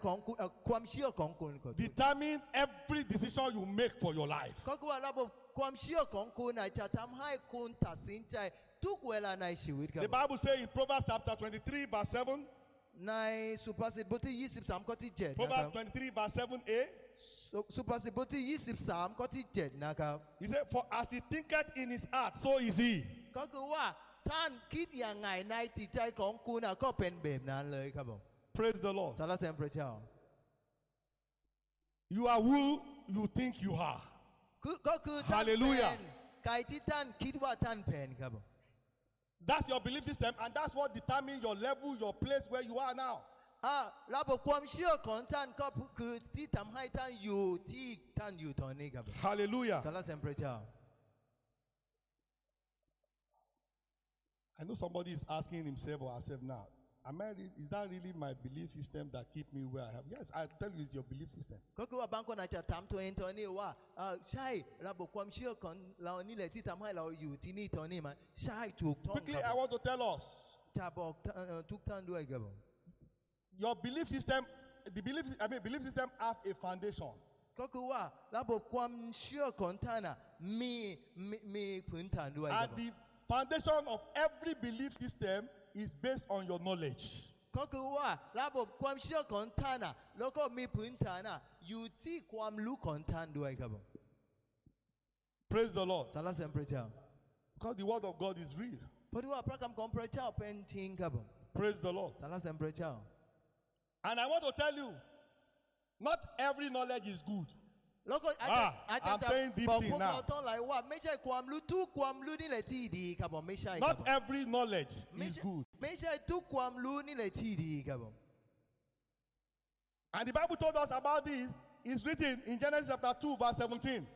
konku eh, kwamshio konkun. Determine every decision you make for your life. Koku rabo kwamshio konkuna itatamhai kunta tukwela na ishiwit. The Bible says in Proverbs chapter 23 verse 7. ในสุภาษิตบทที่ 23 ข้อที่ 7 นะครับ Proverbs 23, verse 7a, สุสุภาษิตบทที่ 23 ข้อที่ 7 นะครับ he said, For as he thinketh in his heart, so is he. ก็คือว่าท่านคิดอย่างไงในจิตใจของคุณน่ะก็เป็นแบบนั้นเลยครับผม Praise the Lord. สรรเสริญพระเจ้า You are who you think you are. คือก็คือท่าน Hallelujah เป็นไก่ที่ท่านคิดว่าท่านเป็นครับผม That's your belief system, and that's what determines your level, your place where you are now. Hallelujah. I know somebody is asking himself or herself now Am I is that really my belief system that keep me where I am? Yes, I tell you, it's your belief system. Tó. Quickly, I want to tell us. Your belief system, the belief, I mean, belief system have a foundation. Kò wà rabò kwam ṣí ọkàn tán à mí mí mí pè. And the foundation of every belief system is based on your knowledge. ก็คือว่าระบบความเชื่อของท่านน่ะแล้วก็มีพื้นฐานน่ะอยู่ที่ความรู้ของท่านด้วยครับผม Praise the Lord. สรรเสริญพระเจ้า Because the word of God is real. เพราะว่าพระคำของพระเจ้าเป็นจริงครับผม Praise the Lord. สรรเสริญพระเจ้า And I want to tell you, not every knowledge is good. แล้วก็อาจารย์ Ah, อาจารย์ I'm จะ saying deep บอก thing พวก now. เราต้องหลายว่าไม่ใช่ความรู้ทุกความรู้นี่แหละที่ดีครับผมไม่ใช่ครับ Not ผม every knowledge ไม่ is ใช่ good. ไม่ใช่ทุกความรู้นี่แหละที่ดีครับผม And the Bible told us about this. It's written in Genesis chapter 2, verse 17.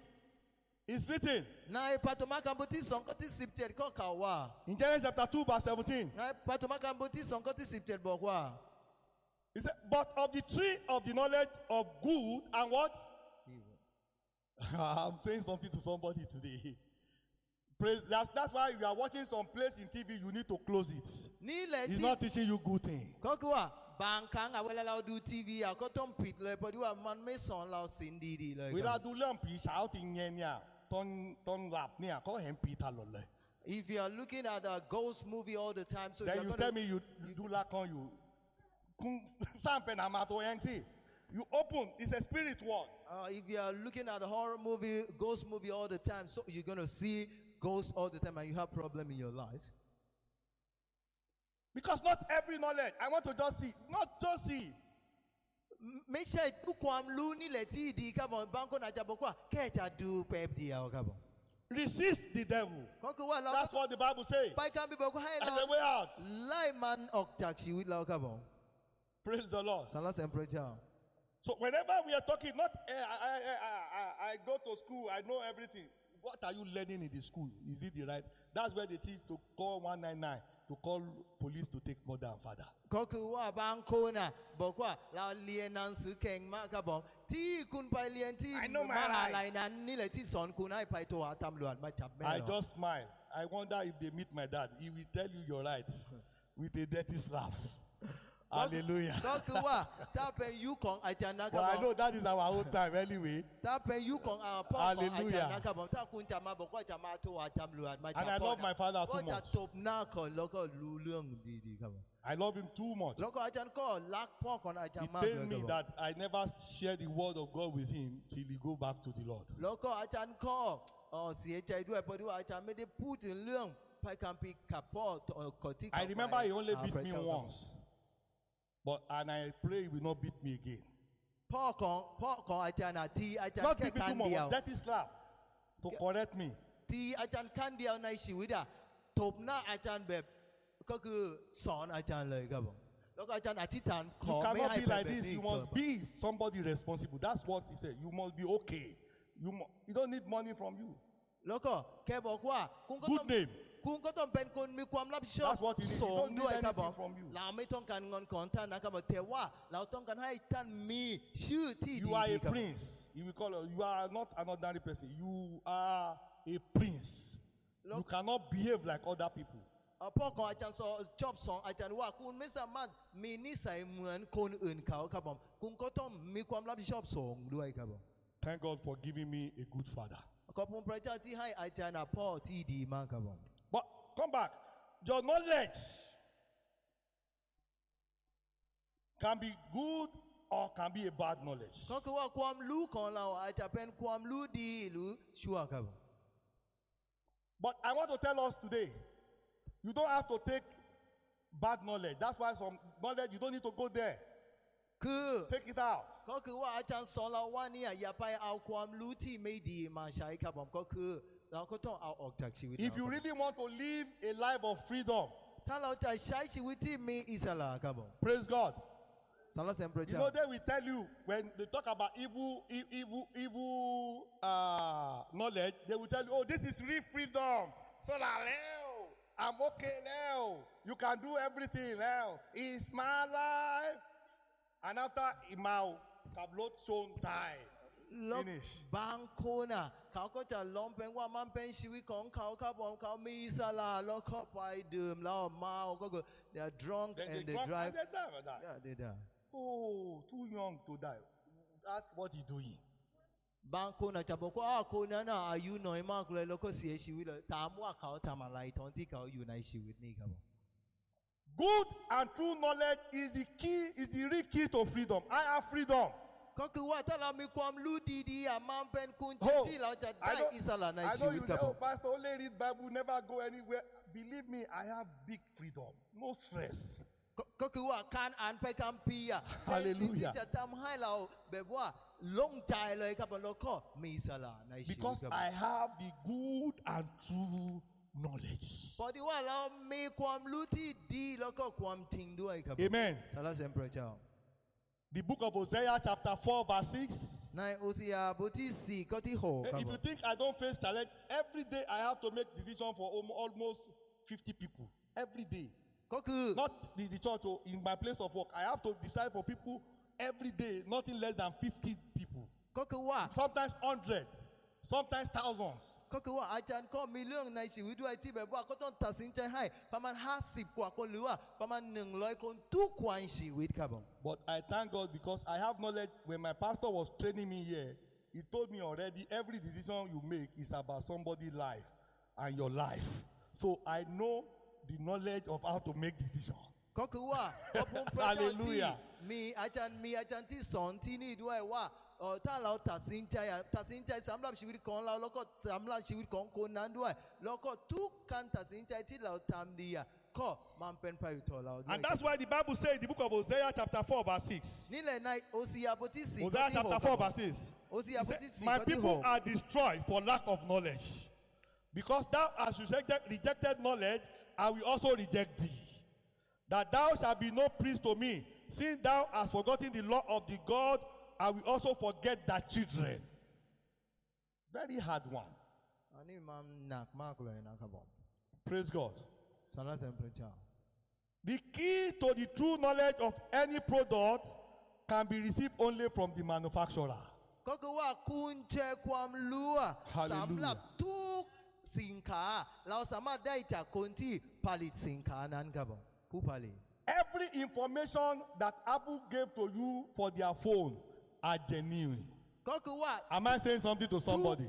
It's written ในปฐมกาลบทที่สองข้อที่สิบเจ็ดก็กล่าวว่า in Genesis chapter 2, verse 17. ในปฐมกาลบทที่สองข้อที่สิบเจ็ดบอกว่า He said, But of the tree of the knowledge of good and what? I'm saying something to somebody today. That's, that's why you are watching some place in TV, you need to close it. He's not teaching you good thing. bankan awele la do tv akoto mpit le body wa man me son la sindi di le. Wila do lam pi sao ti nyenya ton ton lap ni ako hem pita lo le. If you are looking at a ghost movie all the time, so then you tell me you, you do lakon you. Kung sampe na mato yang si. You open, it's a spirit world. Uh, if you are looking at a horror movie, ghost movie all the time, so you're going to see ghosts all the time and you have problem in your life. Because not every knowledge, I want to just see, not just see. Mesha kwam luni leti di kabo banko na jabokwa kecha du pep di ya kabo. Resist the devil. That's what the Bible says. By can boko la. way out. Man ok la kabo. Praise the Lord. Salas and praise so whenever we are talking, not eh, I, I, I, I go to school, I know everything. What are you learning in the school? Is it the right? That's where they teach to call 199 to call police to take mother and father. I know my rights. I just smile. I wonder if they meet my dad. He will tell you your rights with a dirty slap. Hallelujah. Dokuwa, tap and you con ajanagabo. Well, I know that is our own time anyway. Tap and you con our papa ajanagabo. And I love my father too much. Top na ko lulung di di. I love him too much. He told me that I never share the word of God with him till he go back to the Lord. I remember he only beat me once. But and I pray he will not beat me again. พ่อของพ่อของอาจารย์อะทีอาจารย์ Not แค่ beat me ครั้ too งเดียว much, dirty slap to correct me. ทีอาจารย์ขั้นเดียวในชีวิตอะตบหน้าอาจารย์แบบก็คือสอนอาจารย์เลยครับผมแล้วก็อาจารย์อธิษฐานข You อไม่ cannot ให้ be เป็น like แบบ this. นี้ You อีกต่อ must ไป be somebody responsible. That's what he said. You must be okay. You, mu- you don't need money from you. แล้วก็แค่บอกว่าคุณก็ต้อง Good name. คุณก็ต้องเป็นคนมีความรับผิดชอบ That's what he needs. สู He ง don't need ด้วยครับผม anything from you. เราไม่ต้องการเงินของท่านนะครับผมแต่ว่าเราต้องการให้ท่านมีชื่อที่ You ดี are a ๆครับ prince. He will call you. You are not an ordinary person. You are a prince. You Look. cannot behave like other people. เอ่อพ่อของอาจารย์สอนชอบสอนอาจารย์ว่าคุณไม่สามารถมีนิสัยเหมือนคนอื่นเขาครับผมคุณก็ต้องมีความรับผิดชอบสูงด้วยครับผม Thank God for giving me a good father. ขอบคุณพระเจ้าที่ให้อาจารย์พ่อที่ดีมากครับผม But come back. Your knowledge can be good or can be a bad knowledge. ก็คือว่าความรู้ของเราอาจจะเป็นความรู้ดีหรือชั่วครับผม But I want to tell us today, you don't have to take bad knowledge. That's why some knowledge you don't need to go there. คือ Take it out. ก็คือว่าอาจารย์สอนเราว่าเนี่ยอย่าไปเอาความรู้ที่ไม่ดีมาใช้ครับผมก็คือ if you really want to live a life of freedom, praise God. You know, they will tell you when they talk about evil, evil, evil uh, knowledge, they will tell you, oh, this is real freedom. So now, I'm okay now. You can do everything now. It's my life. And after Imao, Kablot Chon died. លោកបាងគូណាเขาก็จะล้มเป็นว่ามันเป็นชีวิตของเขาครับผมเขามีสลาแล้วเข้าไปดื่มแล้วเมาก็คือ they are drunk Then and they, they drive. and they die, or die. yeah they die. Oh too young to die. Ask what he doing. บางคนอาจจะบอกว่าคนนั้นอายุน้อยมากเลยแล้วก็เสียชีวิตเลย.ถามว่าเขาทำอะไรตอนที่เขาอยู่ในชีวิตนี่ครับผม. Ah, Good and true knowledge is the key, is the real key to freedom. I have freedom. ก็คือว่าถ้าเรามีความรู้ดีๆอ่ะมันเป็นกุญแจ Oh, ที่เราจะ I ได้ know, อิสระใน I ชี know วิต you ครั say, บผ oh, ม Pastor, only read Bible, never go anywhere. Believe me, I have big freedom. No stress. ก็ก็คือว่าการอ่านไปคัมภีร์อ่ะเป็นสิ่งที่ Hallelujah. จะทำให้เราแบบว่าโล่งใจเลยครับผมแล้วก็มีอิสระในชีวิต Because ครับผม I have the good and true knowledge. พอดีว่าเรามีความรู้ที่ดีแล้วก็ความจริงด้วยครับผม Amen. สรรเสริญพระเจ้า the book of Hosea, chapter 4, verse 6. Hosea, eh, If you think I don't face challenge, every day I have to make decision for almost 50 people. Every day. Not the, the church, oh, in my place of work. I have to decide for people every day, nothing less than 50 people. Sometimes 100 sometimes thousands. ก็คือว่าอาจารย์ก็มีเรื่องในชีวิตด้วยที่แบบว่าก็ต้องตัดสินใจให้ประมาณ 50 กว่าคนหรือว่าประมาณ 100 คนทุกวันชีวิตครับผม but I thank God because I have knowledge. When my pastor was training me here he told me already every decision you make is about somebody's life and your life. So I know the knowledge of how to make decision. ก็คือว่าพระผู้เป็นเจ้าที่มีอาจารย์มีอาจารย์ที่สอนที่นี่ด้วยว่า ta la ya samla la samla ko loko tu kan ti la and that's why the Bible says the book of Hosea chapter 4 verse 6. Hosea chapter 4 verse 6. My people are destroyed for lack of knowledge. Because thou hast rejected, rejected knowledge, I will also reject thee. That thou shalt be no priest to me, since thou hast forgotten the law of the God I will also forget that children. Very hard one. Praise God. The key to the true knowledge of any product can be received only from the manufacturer. Hallelujah. Every information that Apple gave to you for their phone are genuine. Am I saying something to somebody?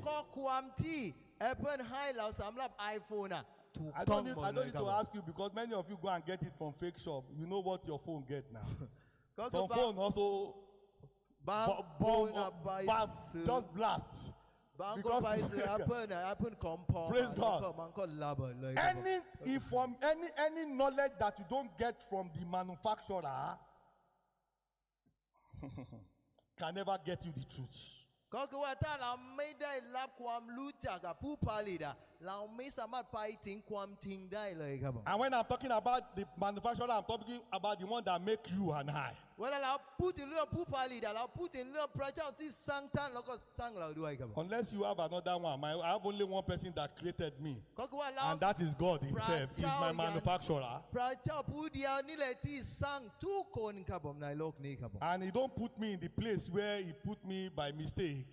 I don't, need, I don't need to ask you because many of you go and get it from fake shop. You know what your phone get now. Some phone also bomb, bomb, bomb, just blast. Because praise God. Any inform, any any knowledge that you don't get from the manufacturer can never get you the truth. Kọ́kọ́ la méda kwam lúta pú palida la mesa kwam ting. And when I'm talking about the manufacturer, I'm talking about the one that make you and I. Unless you have another one, my, I have only one person that created me, and that is God Himself. He's my manufacturer. And He don't put me in the place where He put me by mistake.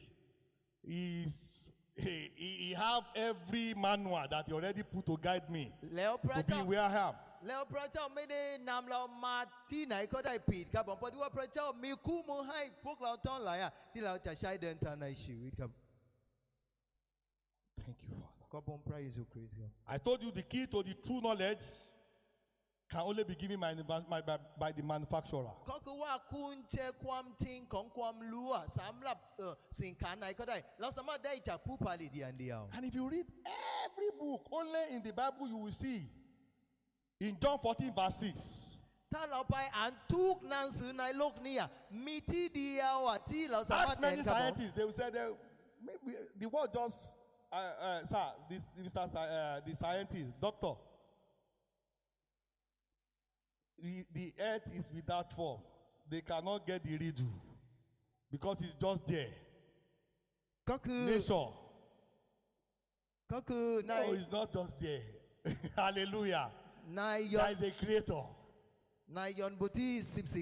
He's he, he, he have every manual that he already put to guide me to be where I am. แล้วพระเจ้าไม่ได้นำเรามาที่ไหนก็ได้ผิดครับผมเพราะว่าพระเจ้ามีคู่มือให้พวกเราทั้งหลายอะที่เราจะใช้เดินทางในชีวิตครับ Thank you, Father. ขอบคุณพระเยซูคริสต์ครับ I told you the key to the true knowledge can only be given by, by, by, by the manufacturer. ก็คือว่าคุณเจอความจริงของความรู้อะสำหรับเอ่อสินค้าไหนก็ได้ เราสามารถได้จากผู้ผลิตอย่างเดียว And if you read every book, only in the Bible you will see in John 14, verse 6. ถ้าเราไปอ่านทุกหนังสือในโลกนี้อะมีที่เดียวอะที่เราสามารถ Ask เห็น many ครับผม scientists, they will say that maybe the world just, uh, uh, sir, this, Mr. Sci- Uh, the scientist, doctor, the, the earth is without form. They cannot get the riddle because it's just there. ก็คือ Nature. ก็คือใน No, it's not just there. Hallelujah. ในยอ There ห์น is a creator. ในยอห์นบทที่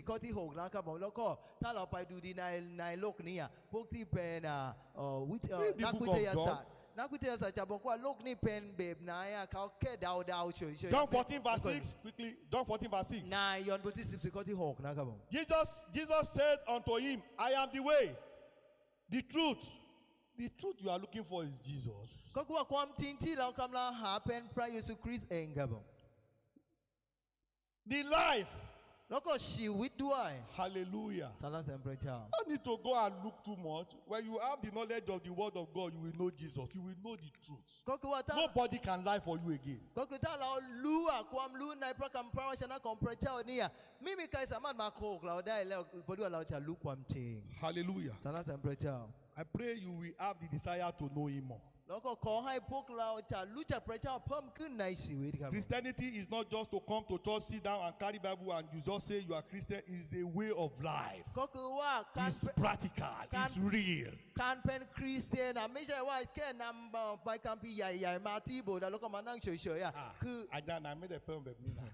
14 ข้อที่ 6 นะครับผมแล้วก็ถ้าเราไปดูดีในในโลกนี้อะพวกที่เป็นอ่าเอ่อวิทยา Read the นัก book วิ of ทยาศาสตร์ นักวิทยาศาสตร์จะบอกว่าโลกนี้เป็นแบบไหนอะเขาแค่เดาเดาๆเฉยๆ John 14, verse 6. Quickly. John 14, verse 6. ในยอห์นบทที่ 14 ข้อที่ 6 นะครับผม Jesus, Jesus said unto him, I am the way, the truth. The truth you are looking for is Jesus. ก็คือว่าความจริงที่เรากำลังหาเป็นพระเยซูคริสต์เองครับผม the life. Lọ́kọ̀ ṣì do I. Hallelujah. Silence and pray. No need to go and look too much. When you have the knowledge of the word of God, you will know Jesus. You will know the truth. Nobody can lie for you again. Kókè tá la lu àkọ́m lu nàìpọ̀ kàm pàrọ̀ ṣẹ̀ náà kàn pray child níyà. Mímí ka ìsàmà máa kó òkúra ọ̀dá ilẹ̀ ìbọ̀dí ọ̀la ọ̀tí àlùkò àmì tì. Hallelujah. Silence and. I pray you will have the desire to know him more. แล้วก็ขอให้พวกเราจะรู้จักพระเจ้าเพิ่มขึ้นในชีวิตครับ Christianity is not just to come to church, sit down and carry Bible and you just say you are Christian. It's a way of life. ก็คือว่าการ It's practical. Can- It's real. การเป็นคริสเตียนอะไม่ใช่ว่าแค่นำเอ่อใบคัมภีร์ใหญ่ๆมาที่โบสถ์แล้วก็มานั่งเฉยๆอะคือ อาจารย์นายไม่ได้เพิ่มแบบนี้นะ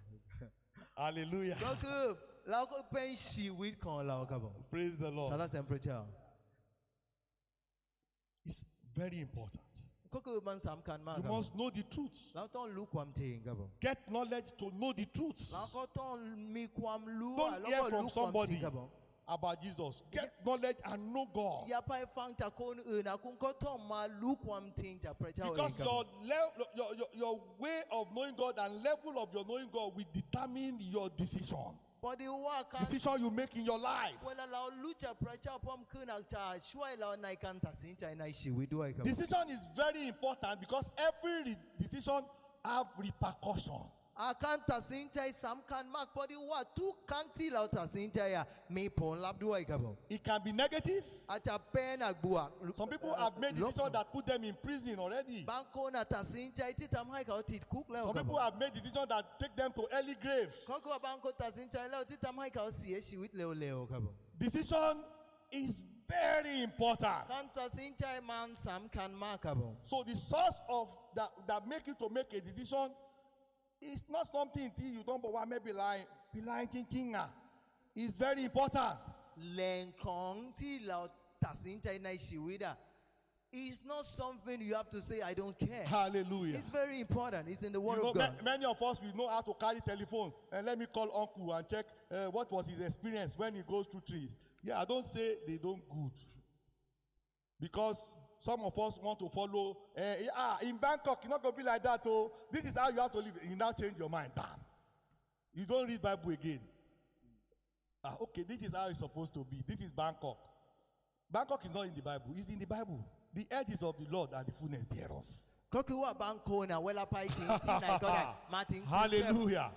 Hallelujah. ก็คือเราก็เป็นชีวิตของเราครับผม Praise the สร Lord. รเสริญพระเจ้า It's very important. You must know the truth. Get knowledge to know the truth. Don't hear from somebody about Jesus. Get knowledge and know God. Because your, your, your way of knowing God and level of your knowing God will determine your decision. But the work decision you make in your life. Decision is very important because every decision have repercussion akanta sinta some can mark body. What? Two can feel out a sinta ya me pon lab do it can be negative. At a pen agbua some people have made decision that put them in prison already. Banko na ta sinta it it am high out cook some people have made decision that take them to early grave koko banko ta sinta le it am high out see she with le le decision is very important. Kanta sinta man some can mark so the source of that that make you to make a decision it's not something you don't but want maybe lying. Be lying thinking. It's very important. It's not something you have to say, I don't care. Hallelujah. It's very important. It's in the Word you know, of God. Many of us, we know how to carry telephone. And let me call uncle and check uh, what was his experience when he goes to trees. Yeah, I don't say they don't good. Because some of us want to follow. Uh, ah, in Bangkok, you're not going to be like that. Oh, this is how you have to live. You now change your mind. Bam. You don't read Bible again. Ah, okay, this is how it's supposed to be. This is Bangkok. Bangkok is not in the Bible. It's in the Bible. The earth is of the Lord and the fullness thereof. Hallelujah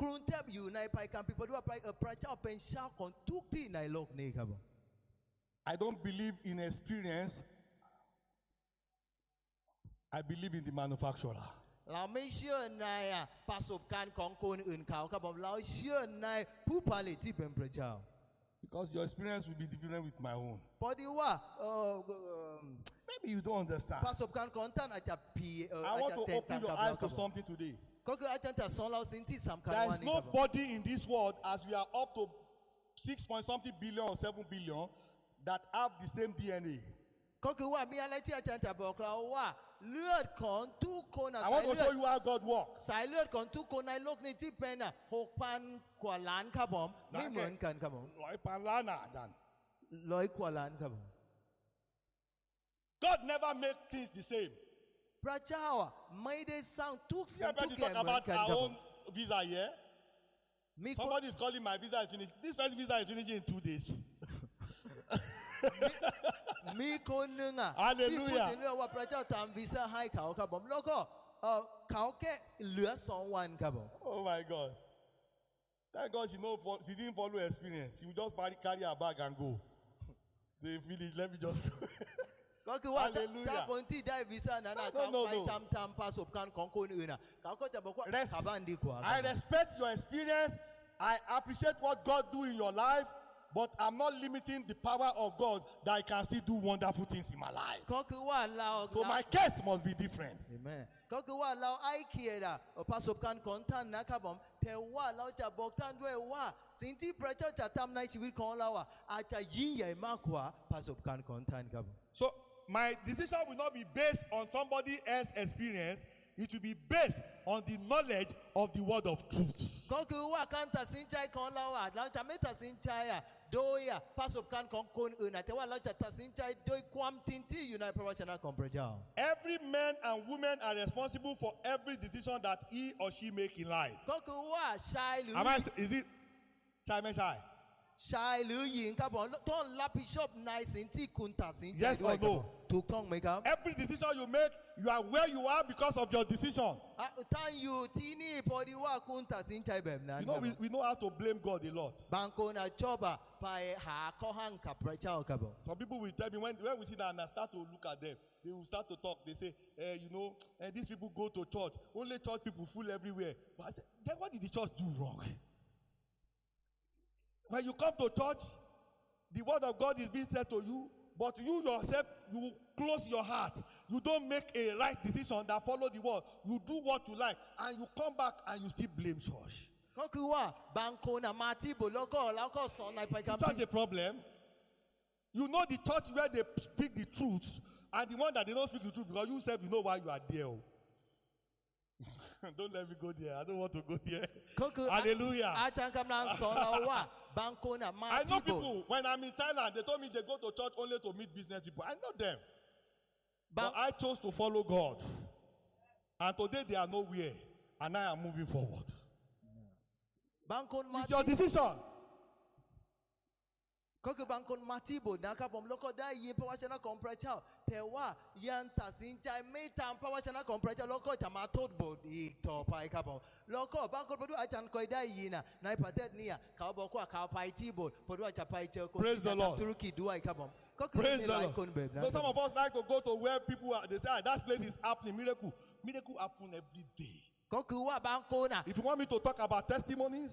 ล้วก็จะโทรหาลุงว่าลุงอ่ะมันเป็นยังไงบ้างในประเทศเนี้แล้วก็เขาก็จะนำคุณไปที่ไม่ถูกต้องแล้วอ่ะแต่ว่าคุณลืมแล้วว่ากรุงเทพอยู่ในไปการพิพากษาว่าไปเอ่อพระเจ้าเป็นเจ้าของทุกที่ในโลกนี้ครับผม I don't believe in experience. I believe in the manufacturer. เราไม่เชื่อในอ่ะประสบการณ์ของคนอื่นเขาครับผมเราเชื่อในผู้ผลิตที่เป็นพระเจ้า Because your experience will be different with my own. พอดีว่าเอ่อเอ่อ Maybe you don't understand. ประสบการณ์ของท่านอาจจะพีเอ่อ I อาจ want จะ to แตกต่าง open กับ your เรา eyes ครั to บผม something today. ก็คืออาจารย์จะสอนเราสิ่งที่สำคัญ There วัน is นี้ครับผม nobody in this world, as we are up to six point something billion or seven billion, that have the same DNA. ก็คือว่ามีอะไรที่อาจารย์จะบอกเราว่าเลือดของทุกคนอะ I สาย want to เลือ show ด you how God works. สายเลือดของทุกคนในโลกนี้ที่เป็นอ่ะหกพันกว่าล้านครับผมไม่เหมือนกันครับผม Right, Palana, Dan. ร้อยกว่าล้านครับผม God never make things the same. Brother Hawa made a sound took some yeah, but you talk about our own visa here. Yeah? Somebody is calling my visa is finished. This first visa is finished in two days. Miko nunga. Hallelujah. People wa oh, brother tam visa hai kau kabom. Loko, uh, kau ke lua someone kabom. Oh my God. Thank God she, know, she didn't follow experience. She would just carry her bag and go. The village. Let me just go. ก็คือว่าถ้า Hallelujah ถ้าคนที่ได้วีซ่านั้นน่ะ No, เขา no, ไป no. ทำตามประสบการณ์ของคนอื่นอ่ะเขาก็จะบอกว่า Rest. กลับบ้านดีกว่าครับ I respect your experience. I appreciate what God do in your life, but I'm not limiting the power of God that I can still do wonderful things in my life. ก็คือว่าเรา So my case must be different.เห็นไหมก็คือว่าเราไอ้เคียดอะประสบการณ์ของท่านนะครับผมแต่ว่าเราจะบอกท่านด้วยว่า สิ่งที่พระเจ้าจะทำในชีวิตของเราอ่ะอาจจะยิ่งใหญ่มากกว่าประสบการณ์ของท่านครับผม So my decision will not be based on somebody else's experience. It will be based on the knowledge of the word of truth. Every man and woman are responsible for every decision that he or she make in life. Am I is it chai? ชายหรือหญิงครับผมต้องรับผิดชอบในสิ่งที่คุณตัดสินใจ Yes ด้วย or ครับผม no? ถูกต้องไหมครับ Every decision you make, you are where you are because of your decision. อ่ะท่านอยู่ที่นี่พอดีว่าคุณตัดสินใจแบบนั้น You ค know, รับ we, we know how to blame God a lot. บางคนอ่ะชอบอ่ะไปหาข้อห้างกับพระเจ้าครับผม Some people will tell me when, when we sit down and I start to look at them, they will start to talk. They say, eh, you know, eh, these people go to church. Only church people full everywhere. But I say, then what did the church do wrong? When you come to church, the word of God is being said to you, but you yourself, you close your heart. You don't make a right decision that follow the word. You do what you like, and you come back and you still blame church. Church is a problem. You know the church where they speak the truth, and the one that they don't speak the truth because you yourself you know why you are there. Oh. don't let me go there. I don't want to go there. Hallelujah. I know people, when I'm in Thailand, they told me they go to church only to meet business people. I know them. But I chose to follow God. And today they are nowhere. And I am moving forward. It's your decision. ก็คือบางคนมาที่โบสถ์นะครับผมแล้วก็ได้ยินพระวจนะของพระเจ้า แต่ว่ายังตัดสินใจไม่ตามพระวจนะของพระเจ้าแล้วก็จะมาโทษโบสถ์อีกต่อไปครับผมแล้วก็บางคนพอดูอาจารย์เคยได้ยินนะในประเทศเนี้เขาบอกว่าเขาไปที่โบสถ์เพราะว่าจะไปเจอคน Praise ที่จะ the Lord. ทำธุรกิจด้วยครับผมก็คือ Praise มี the หลาย Lord. คนแบบนั้น So ครับ some of us like to go to where people are. They say, ah, that place is happening. Miracle. Miracle happen every day. ก็คือว่าบางคนอ่ะ If you want me to talk about testimonies,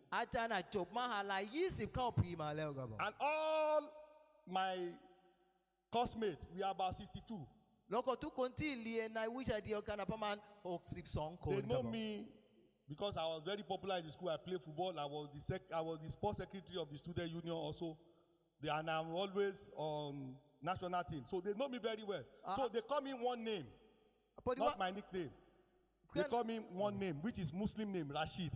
อาจารย์อ่ะจบมหาลัย 20 เข้าปีมาแล้วครับผม and all my classmates, we are about 62. แล้วก็ทุกคนที่เรียนในวิชาเดียวกันอ่ะประมาณ 62 คน They ครั know บผม me because I was very popular in the school. I played football. I was the sec- I was the sports secretary of the student union also, They- and I'm always on national team. So they know me very well. So they call me one name, พอดีว่า not my nickname. They Can- call me one name, which is Muslim name Rashid.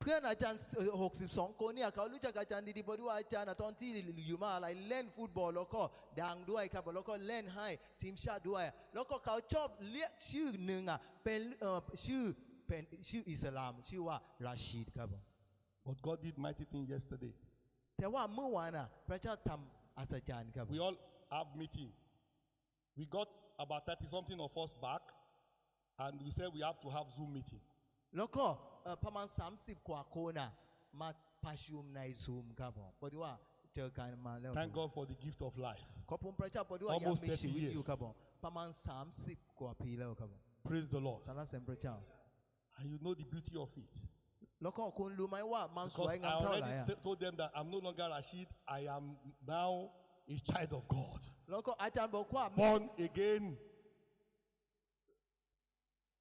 เพื่อนอาจารย์เอ่อ62 คนเนี่ยเขารู้จักอาจารย์ดีๆเพราะว่าอาจารย์อะตอนที่อยู่มหาลัยเล่นฟุตบอลแล้วก็ดังด้วยครับแล้วก็เล่นให้ทีมชาติด้วย แล้วก็เขาชอบเรียกชื่อหนึ่งอะเป็นเอ่อชื่อเป็นชื่ออิสลามชื่อว่าราชีดครับผม But God did mighty things yesterday. แต่ว่าเมื่อวานอะพระเจ้าทำอัศจรรย์ครับ We all have meeting. We got about 30 something of us back, and we said we have to have Zoom meeting. loko uh, pamansam10 kwakona mapashumnaizum ngabo podiwa tekanma leo Thank God for the gift of life. Kopumpracha podiwa Almost 30 years. kabo pamansam10 kwapi leo kabo. Praise the Lord. Sala sempracha. And you know the beauty of it. Loko kunlumai wa manswa I already told them that I'm no longer Rashid. I am now a child of God. Loko atambo kwa born again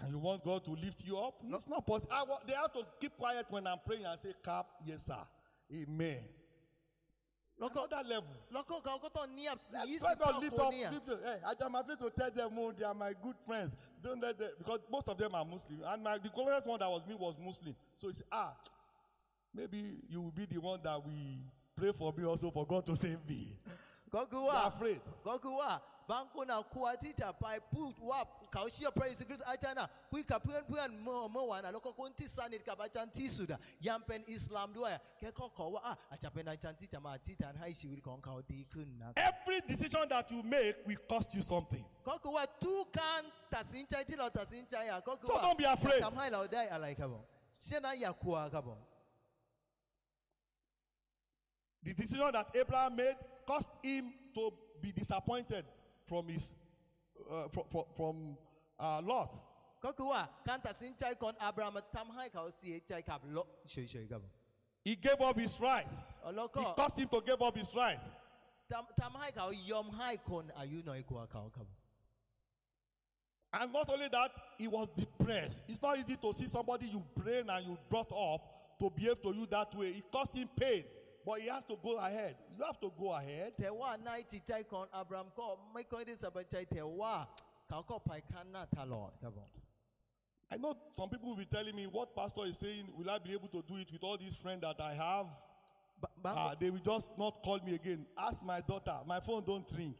And you want God to lift you up? No. It's not possible. I, they have to keep quiet when I'm praying and say, Cap, yes, sir. Amen. Local, that level. Local, let God lift up. Lift up Hey, I, am afraid to tell them, oh, they are my good friends. Don't let them, because most of them are Muslim. And my, the closest one that was me was Muslim. So it's, ah, maybe you will be the one that we pray for me also for God to save me. Go, go go go go go บางคนอะกลัวที่จะไปพูดว่าเขาเชื่อพระเยซูคริสต์อาจารย์อะคุยกับเพื่อนเพื่อนๆเมื่อเมื่อวานอะแล้วก็คนที่สนิทกับอาจารย์ที่สุดอะยังเป็นอิสลามด้วยอะแกก็ขอว่าอ่ะอาจจะเป็นอาจารย์ที่จะมาอธิษฐานให้ชีวิตของเขาดีขึ้นนะ Every decision that you make will cost you something. ก็คือว่าทุกการตัดสินใจที่เราตัดสินใจอะก็คือ So ว่า don't be afraid. ทำให้เราได้อะไรครับผมเช่นนั้นอย่ากลัวครับผม The decision that Abraham made caused him to be disappointed from his uh, from, from, from uh, Lot. ก็คือว่าการตัดสินใจของอับราฮัมทำให้เขาเสียใจกับโลกเฉยๆครับผม He gave up his right. แล้วก็ It caused him to give up his right. ทำทำให้เขายอมให้คนอายุน้อยกว่าเขาครับ And not only that, he was depressed. It's not easy to see somebody you train and you brought up to behave to you that way. It cost him pain, But you have to go ahead. You have to go ahead. Tẹ̀wá náà ti tẹ́ kon Abraham kọ́ mẹ́kọ́ ẹ̀dẹ́ sàbẹ̀tẹ̀ tẹ̀wá kàkọ́ pàìkan náà ta lọ. I know some people will be telling me what pastor is saying. Will I be able to do it with all these friends that I have? Ah, they will just not call me again. Ask my daughter. My phone don't ring.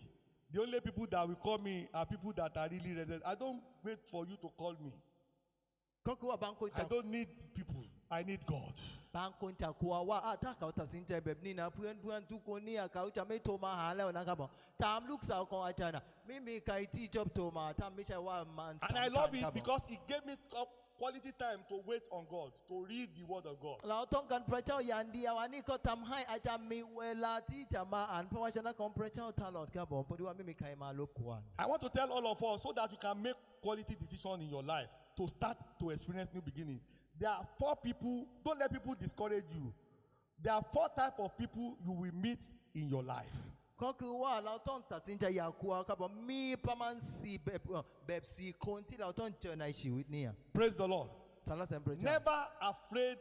The only people that will call me are people that are really resident. I don't wait for you to call me. I don't need people. I need God บางคนจะกลัวว่าอ่ะถ้าเขาตัดสินใจแบบนี้นะ เพื่อนเพื่อนทุกคนเนี่ยเขาจะไม่โทรมาหาแล้วนะครับผมตามลูกสาวของอาจารย์นะไม่มีใครที่ชอบโทรมาถ้าไม่ใช่ว่ามัน And สำ I คัญ love ครั it บผม because it gave me co- quality time to wait on God, to read the word of God. เราต้องการพระเจ้าอย่างเดียว อันนี้ก็ทำให้อาจารย์มีเวลาที่จะมาอ่านพระวจนะของพระเจ้าตลอดครับผมเพราะว่าไม่มีใครมารบกวน I want to tell all of us so that you can make quality decisions in your life to start to experience new beginning. There are four people. Don't let people discourage you. There are four type of people you will meet in your life. kan wa la tasi ŋdza ya ko a mi paman si konti la o tɔn tɛ na praise the lord. salas and praise. never afraid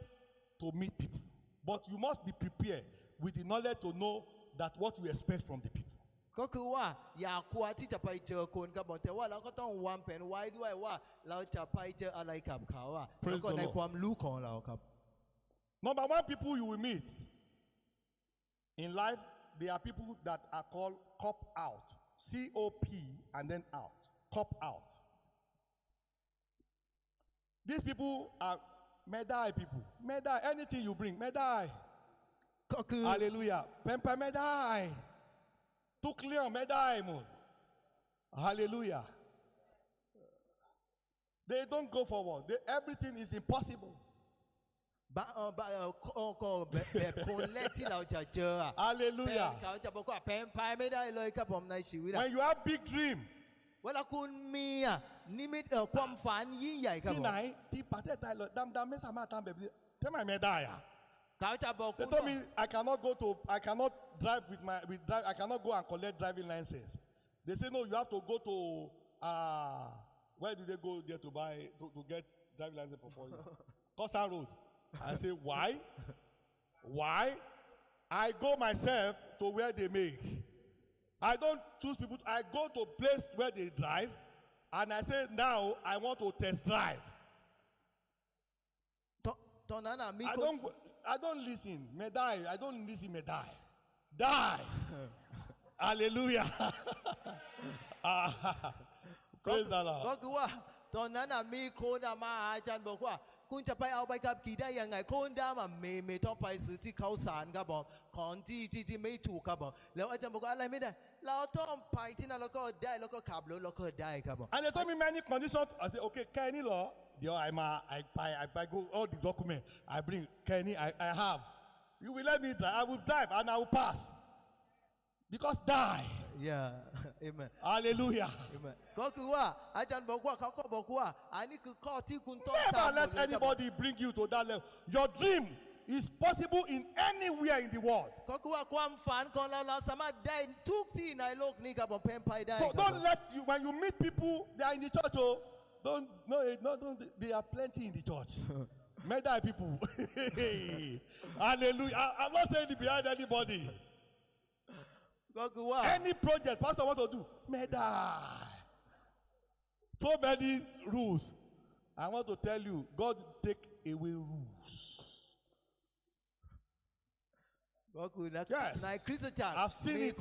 to meet people but you must be prepared with the knowledge to know that what you expect from the people. ก็คือว่าอย่ากลัวที่จะไปเจอคนครับผมแต่ว่าเราก็ต้องวางแผนไว้ด้วยว่า เราจะไปเจออะไรกับเขาอะ Praise แล้วก็ the ใน Lord ความรู้ของเราครับ Number one, people you will meet in life, they are people that are called cop out. C O P and then out. Cop out. These people are medai people. Medai, anything you bring, medai. ก็คือ Hallelujah. Pempa medai. Took Leon medai mo. Hallelujah. They don't go forward. They, everything is impossible. บะเอ่อบะเอ่อก็ก็แบบแบบคนแรกที่เราจะเจออะแฟน Hallelujah. เขาจะบอกว่าแพนพายไม่ได้เลยครับผมในชีวิตอะ When you have big dream, เวลาคุณมีอะนิมิตเอ่อความฝันยิ่งใหญ่ครับ ที่ ผม ไหนที่ประเทศไทยเลยดำๆไม่สามารถทำแบบนี้ทำไมไม่ได้อะ they told me I cannot go to I cannot drive with my with drive I cannot go and collect driving license. They say no, you have to go to uh where did they go there to buy to, to get driving license for four years? Road. I say why? Why? I go myself to where they make. I don't choose people. I go to place where they drive, and I say now I want to test drive. I don't. I don't listen. May die. I don't listen. May die. Die. Hallelujah. Ah, Praise the ก็ Lord. คือว่าตอนนั้นอะมีคนอะมาหาอาจารย์บอกว่า คุณจะไปเอาใบขับขี่ได้ยังไงคนดำอะไม่ไม่ต้องไปซื้อที่เขาสารครับผมของที่ที่ที่ไม่ถูกครับผมแล้วอาจารย์บอกว่าอะไรไม่ได้ เราต้องไปที่นั่นแล้วก็ได้แล้วก็ขับรถแล้วก็ได้ครับผม And they told me many conditions. I said, okay, Kenny law. There I'm a, I buy I buy go all the document. I bring Kenny. I, I have. You will let me drive. I will drive and I will pass. Because die. อย่า เอเมน Hallelujah. เอเมนก็คือว่าอาจารย์บอกว่าเขาก็บอกว่า อันนี้คือข้อที่คุณต้อง Never ทำหมด let เลยครับผม anybody bring you to that level. Your dream is possible in anywhere in the world. ก็คือว่าความฝันของเราเราสามารถได้ทุกที่ในโลกนี้ครับผมเพนไปได้ค So รับผม don't let you when you meet people they are in the church. Oh, don't, no, eh, no, don't. They are plenty in the church. Meda people. Hallelujah. I, I'm not saying it behind anybody. Any project, pastor wants to do, Meda. So many rules. I want to tell you, God take away rules. Yes. I've seen it.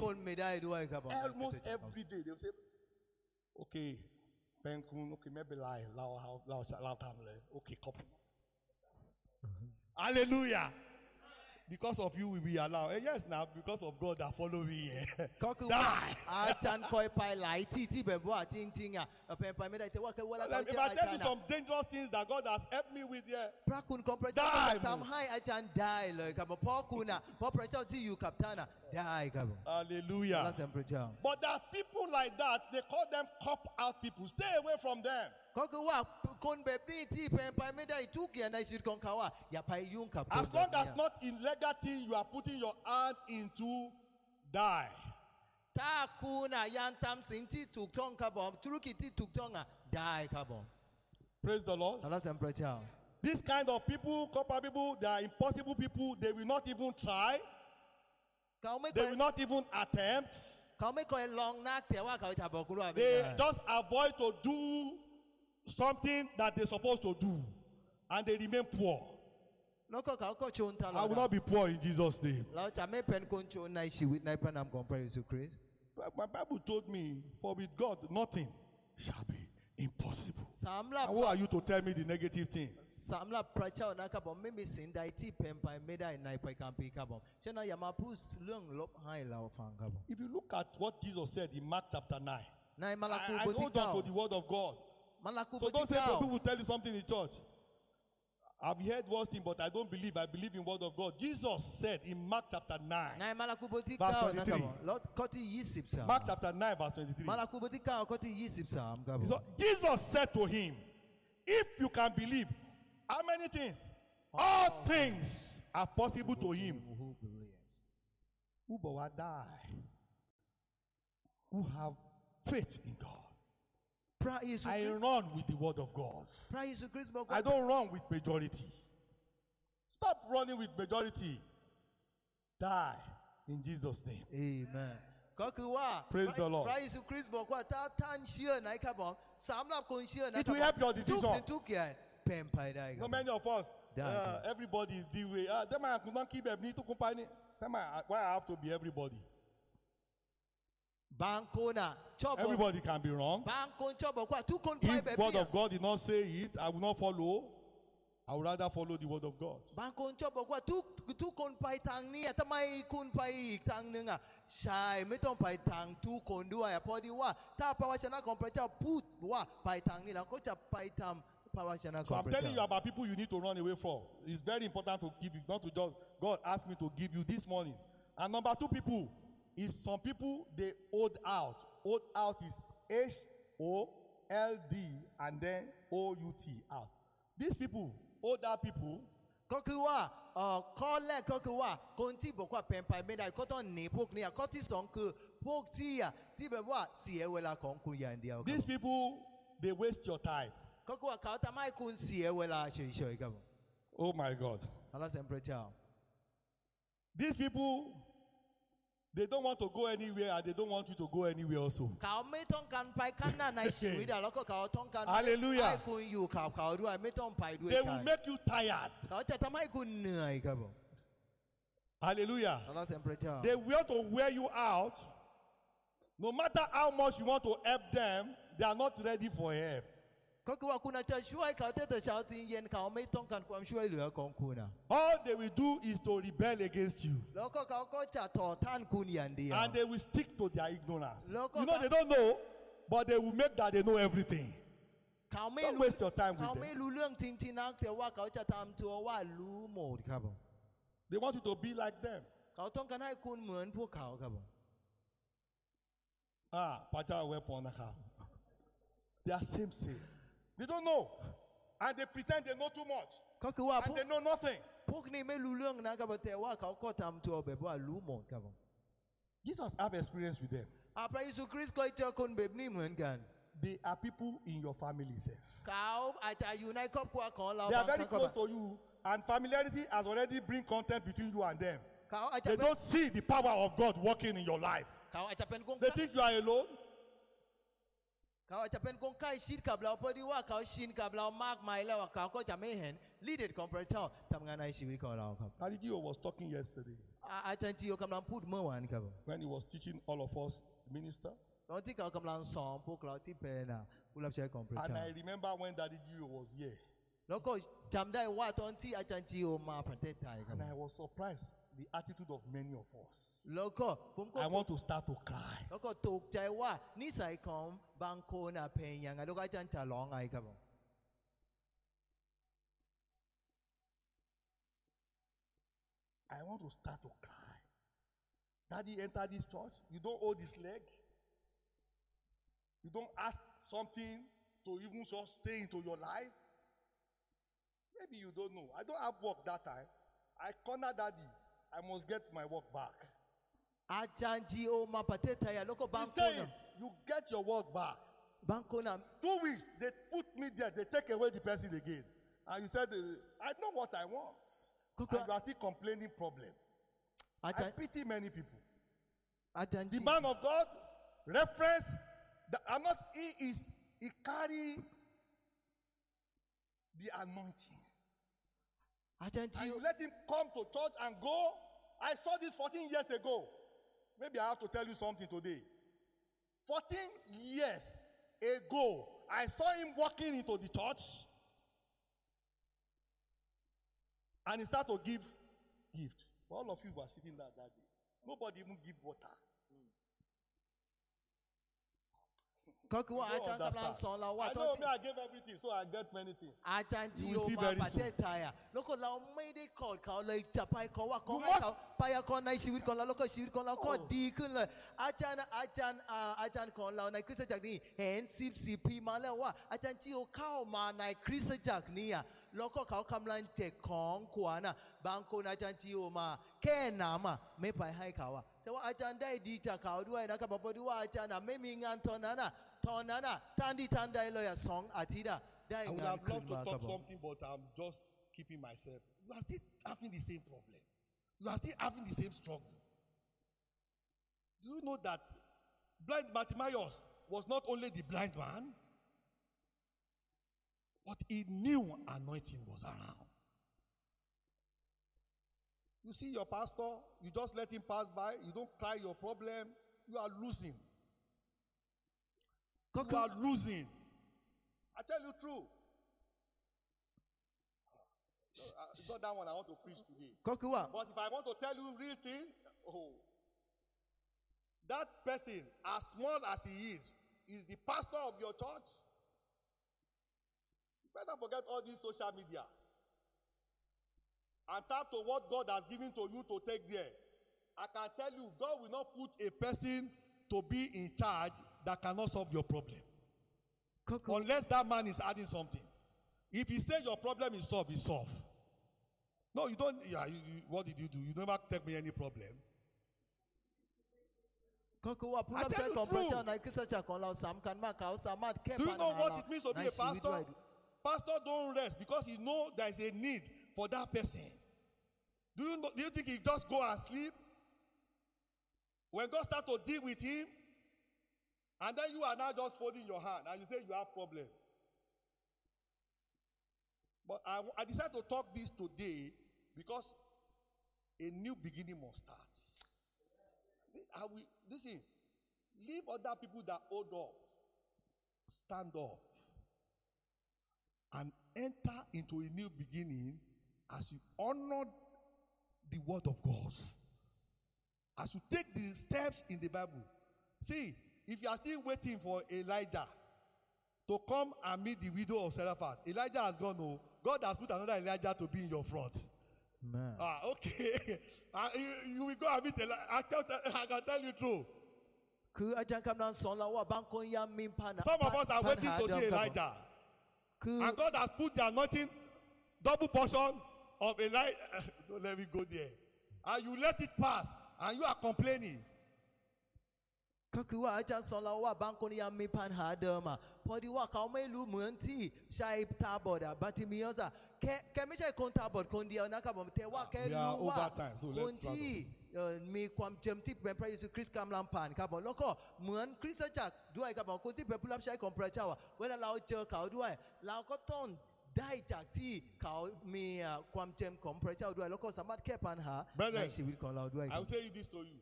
Almost every day they will say, okay, Hallelujah because of you we allow eh yes na because of God that follow me eh die. atanko ipaila iti ti bẹ̀bọ̀ àti ntinya ọ̀pẹ̀pẹ̀ mi dà ìtẹ̀wọ́ kẹwọ́ lágbàá jẹ́ àtàna. if I tell you some dangerous things that God has helped me with there. prakun kọpẹrẹtẹ ọkọ tam high atan die lọ ìkàbọ̀ pọ́kùnà pọ́pẹrẹtẹ ọtí yù kàptánà die ìkàbọ̀. hallelujah but there are people like that they call them cop out people stay away from them as long as not in legacy you are putting your hand into die. Ta yantam sinti tukton kabom turuki ti tuktonga die kabom praise the lord. Salas emprecha this kind of people copper people they are impossible people they will not even try. They will not even attempt. They just avoid to do something that they're supposed to do and they remain poor. I will not be poor in Jesus' name. But my Bible told me, for with God nothing shall be impossible. And who are you to tell me the negative thing? If you look at what Jesus said in Mark chapter 9, I, I hold on to the word of God. So don't say people will tell you something in church. I've heard worse thing, but I don't believe. I believe in word of God. Jesus said in Mark chapter 9, verse 23. Mark chapter 9, verse 23. So Jesus said to him, If you can believe, how many things? All things are possible to him who believes. Who but will die? Who have faith in God. พระเยซู I คริสต์ run with the word of God. พระเยซูคริสต์บอก I ว่า don't run with majority. Stop running with majority. Die in Jesus' name. เอเมน ก็คือว่า Praise the Lord พระเยซูคริสต์บอกว่าถ้าท่านเชื่อนะครับผมสำหรับคนเชื่อนะ It ครับ will help your ทุก decision สิ่งทุกอย่างเป็นไปได้ครั No บ many of us, Yeah, uh, yeah. everybody is the way. Uh, them I could not keep them need to company. Them I, why I have to be everybody? บางคนอ่ะชอบบอก Everybody can be wrong. บางคนชอบ บอกว่าทุกคนไปแบบ If word เนี้ย of God did not say it, I will not follow. I would rather follow the word of God. บางคนชอบบอกว่าทุกทุกคนไปทางเนี้ยทำไมคุณไปอีกทางหนึ่งอ่ะใช่ไม่ต้องไปทางทุกคนด้วยอ่ะเพราะดีว่าถ้าพระวจนะของพระเจ้าพูดว่าไปทางนี้เราก็จะไปทำพระวจนะข So อง I'm พระ telling you เจ้า about people you need to run away from. It's very important to give you, not to just God asked me to give you this morning. And number two, people is some people they hold out. Hold out is H O L D and then O U T out. These people, older people. kan kí wá kọ́lẹ̀ kan kí wá kóńtì bọ̀kọ́ pẹ̀mpà mẹ́ta ìkọ́tọ̀ ní pok ní àkọ́tì sọ̀nkù pok tíyà tíbẹ̀ wá sí ẹ̀wẹ̀ la kàn kú yàndí. These people they waste your time. kan kí wá kàwọ́tà máa kún sí ẹ̀wẹ̀ la ṣe iṣẹ́ ìgbàgbọ́. Oh my God. Aláṣẹ ń pẹ̀lú tí a. These people. They don't want to go anywhere and they don't want you to go anywhere also. Hallelujah. They will make you tired. Hallelujah. They want to wear you out. No matter how much you want to help them, they are not ready for help. ก็คือว่าคุณอาจจะช่วยเขาแต่เช้าถึงเย็นเขาไม่ต้องการความช่วยเหลือของคุณ All they will do is to rebel against you แล้วก็เขาก็จะต่อต้านคุณอย่างเดียว And they will stick to their ignorance You know they don't know but they will make that they know everything เขาไม่รู้เขาไม่รู้เรื่องจริงๆนักแต่ว่าเขาจะทำตัวว่ารู้หมดครับผม They want you to be like them เขาต้องการให้คุณเหมือนพวกเขาครับผมอ่าพระเจ้าเวปอนนะครับ They are same same They don't know. And they pretend they know too much. ก็คือว่าพ And วก they know nothing. พวกนี้ไม่รู้เรื่องนะครับแต่ว่าเขาก็ทำตัวแบบว่ารู้หมดครับผม Jesus have experience with them. อาพระเยซูคริสต์เคยเจอคนแบบนี้เหมือนกัน They are people in your family self. เขาอาจจะอยู่ในครอบครัวของเรา They are บาง very ครั้งก็ close to you, and familiarity has already bring content between you and them. เขาอาจจะ They เป็น don't see the power of God working in your life. เขาอาจจะเป็นคน They think you are alone. เขาอาจจะเป็นคนใกล้ชิดกับเราเพราะที่ว่าเขาชินกับเรามากมายแล้วเขาก็จะไม่เห็นลีเดตของพระเจ้าทำงานในชีวิตของเราครับ Daddy Gio was talking yesterday อาจารย์จิโอกำลังพูดเมื่อวานครับ when he was teaching all of us minister ตอนที่เขากำลังสอนพวกเราที่เป็นผู้รับใช้ของพระเจ้า and I remember when Daddy Gio was here แล้วก็จำได้ว่าตอนที่อาจารย์จิโอมาประเทศไทยครับ and I was surprised the attitude of many of us. I want to start to cry. I want to start to cry. Daddy, enter this church. You don't hold his leg. You don't ask something to even just say into your life. Maybe you don't know. I don't have work that time. I corner daddy. I must get my work back. Ajanji said. You get your work back. Two weeks, they put me there, they take away the person again. And you said, I know what I want. Kuka. And you are still complaining problem. Ajan- I pity many people. Ajanji. The man of God, reference, the, I'm not, he is, he carry the anointing. And you let him come to church and go I saw this 14 years ago. Maybe I have to tell you something today. 14 years ago, I saw him walking into the church. And he started to give gift. All of you were sitting there that day. Nobody even give water. ก็คือว่า You อา don't จารย์กำลัง understand. สอนเราว่า I ตอน know ที่ me, I gave everything, so I get many things. อาจารย์จิ You โอ will see มา very ประเทศไทยอะแล้วก็เราไม่ได้กอดเขาเลยจะไปเขาว่าเขา You ให้ must- เขาพยากรณ์ในชีวิตของเราแล้วก็ชีวิตของเราก็ Oh. ดีขึ้นเลย อาจารย์อาจารย์อ่าอาจารย์ของเราในคริสตจักรนี้เห็นสิบสี่ปีมาแล้วว่า อาจารย์จิโอเข้ามาในคริสตจักรนี้อะแล้วก็เขากำลังแจกของขวัญอะบางคนอาจารย์จิโอมา แค่น้ำอะไม่ไปให้เขาอะแต่ว่าอาจารย์ได้ดีจากเขาด้วยนะครับเพราะดูว่าอาจารย์อะไม่มีงานตอนนั้นอะ Tonana, Tandi Tandai lawyer song atida. I would have loved to talk something, but I'm just keeping myself. You are still having the same problem. You are still having the same struggle. Do you know that blind Bartimaeus was not only the blind man, but he knew anointing was around. You see your pastor, you just let him pass by, you don't cry your problem, you are losing. You are losing. I tell you true. Uh, It's not that one I want to preach today. wa But if I want to tell you real thing, oh, that person, as small as he is, is the pastor of your church. You better forget all this social media and tap to what God has given to you to take there. I can tell you, God will not put a person to be in charge that cannot solve your problem kɔku unless that man is adding something. If he say your problem is solved, it's solved. No, you don't. Yeah, you, you, what did you do? You never take me any problem. I tell you true. na kristian kɔn la sam kan ma ka o samad kɛ Do you know what it means to be a si wi do pastor? Pastor don't rest because he know there is a need for that person. Do you know, do you think he just go and sleep? When God start to deal with him, and then you are now just folding your hand and you say you have problem. But I, I decided to talk this today because a new beginning must start. I will, listen, leave other people that hold up, stand up, and enter into a new beginning as you honor the word of God. As you take the steps in the Bible. See, if you are still waiting for Elijah to come and meet the widow of Zarephath, Elijah has gone. No, God has put another Elijah to be in your front. Man. Ah, okay. ah, you, you will go and meet Elijah. I, tell, I can tell you true. Some of us are waiting to see Elijah. And God has put the anointing, double portion of Elijah. Don't let me go there. And you let it pass. And you are complaining. ก็คือว่าอาจารย์สอนเราว่าบางคนยังมีปัญหาเดิมอะพอดีว่าเขาไม่รู้เหมือนที่ชายตาบอดอะบัติมิอสอะแค่แกไม่ใช่คนตาบอดคนเดียวนะครับผมแต่ว่าแก We are รู้ว่า over time, so let's คนที่เอ่อมีความเจมที่เป็นพระเยซูคริสต์กำลังผ่านครับผมแล้วก็เหมือนคริสตจักรด้วยครับผมคนที่เป็นผู้รับใช้ของพระเจ้าอะเวลาเราเจอเขาด้วย เราก็ต้องได้จากที่เขามีอะความเจมของพระเจ้าด้วย แล้วก็สามารถแก้ปัญหา Brethren, ในชีวิตของเราด้วยค I รับ will tell you this to you.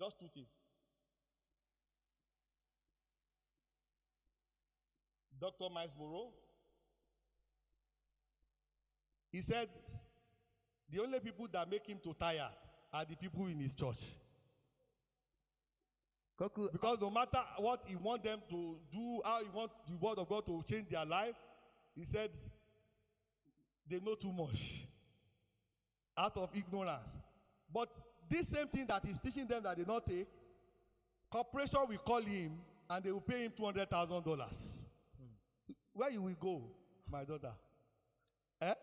Just two things. Dr. Myles Munroe. He said, the only people that make him to tire are the people in his church. Uh, because no matter what he want them to do, how he want the word of God to change their life, he said, they know too much out of ignorance. But this same thing that he's teaching them that they not take, corporation will call him and they will pay him $200,000. Where you will go, my daughter? Eh?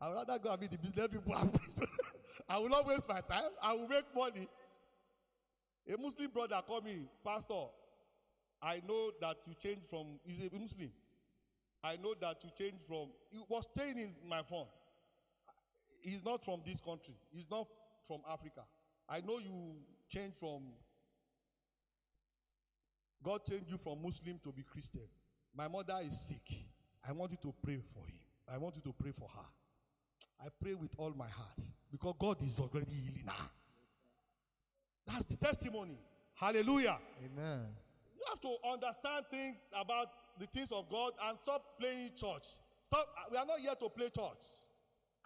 I would rather go and meet the business people. I will not waste my time. I will make money. A Muslim brother called me, Pastor. I know that you changed from. He's a Muslim. I know that you changed from. He was staying in my phone. He's not from this country. He's not from Africa. I know you changed from. God changed you from Muslim to be Christian. My mother is sick. I want you to pray for him. I want you to pray for her. I pray with all my heart because God is already healing her. That's the testimony. Hallelujah. Amen. You have to understand things about the things of God and stop playing church. Stop. We are not here to play church.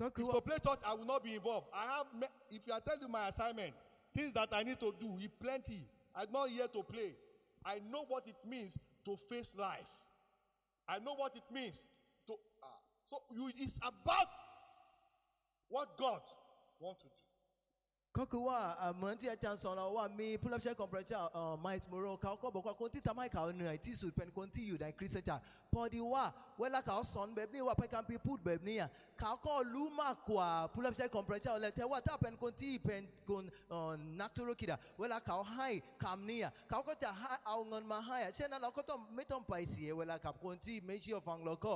If to play church, I will not be involved. I have. Me- if I tell you my assignment, things that I need to do, is plenty. I'm not here to play. I know what it means to face life. I know what it means to. ah. so you, it's about what God wants to do. ก็คือว่าเหมือนที่อาจารย์สอนเราว่ามีผู้รับใช้ของพระเจ้าไมส์โมโรเขาก็บอกว่าคนที่ทำให้เขาเหนื่อยที่สุดเป็นคนที่อยู่ในคริสตจักร พอดีว่าเวลาเขาสอนแบบนี้ว่าพระคัมภีร์พูดแบบนี้เขาก็รู้มากกว่าผู้รับใช้ของพระเจ้าเลยแต่ว่าถ้าเป็นคนที่เป็นคนนักธุรกิจอะเวลาเขาให้คำนี้เขาก็จะให้เอาเงินมาให้เช่นนั้นเราก็ต้องไม่ต้องไปเสียเวลากับคนที่ไม่เชื่อฟังเราก็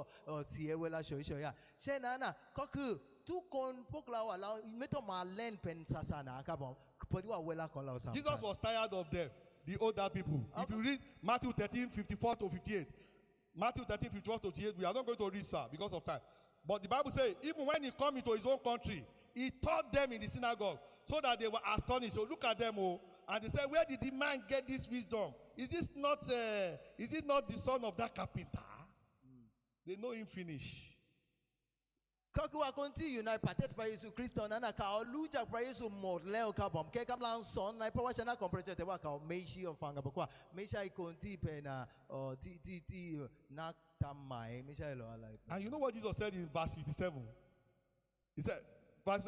เสียเวลาเฉยๆเช่นนั้นอะก็คือ ทุกคนพวกเราอ่ะเราไม่ต้องมาเล่นเป็นศาสนาครับผม pɔdi wa wɛla kɔn la o san. Jesus was tired of them, the older people. If you read Matthew 13, 54 to 58, Matthew 13, 54 to 58, we are not going to read, sir, because of time. But the Bible says, even when he come into his own country, he taught them in the synagogue so that they were astonished. So look at them, oh, and they said, Where did the man get this wisdom? Is this not uh, is it not the son of that carpenter? They know him finish. wa konti yu na patet pra yesu kristo na na ka o luja pra yesu mor leo ka bom ke kam lan son na pra wa shana kompreche te wa ka o meishi o fanga bokwa meisha i konti pe na o ti ti ti na tamai meisha lo ala. And you know what Jesus said in verse 57? He said, verse,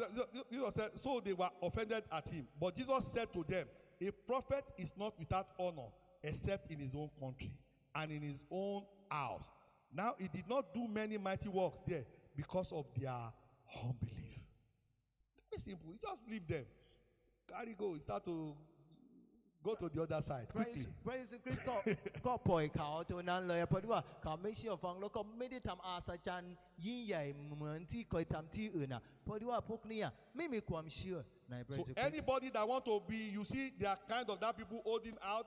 Jesus said, So they were offended at him. But Jesus said to them, A prophet is not without honor except in his own country and in his own house. Now he did not do many mighty works there because of their unbelief. Very simple. You just leave them. Carry go. You start to go to the other side quickly. Pra yesu kristo ko poi ka o to nan lo ya podi wa ka meishi o fang lo koไม่ได้ทำอาศจรรย์ยิ่งใหญ่เหมือนที่เคยทำที่อื่นน่ะพอดีว่าพวกเนี้ไม่มีความเชื่อในพระ So เยซูคริสต์ anybody that want to be, you see, they are kind of that people holding out.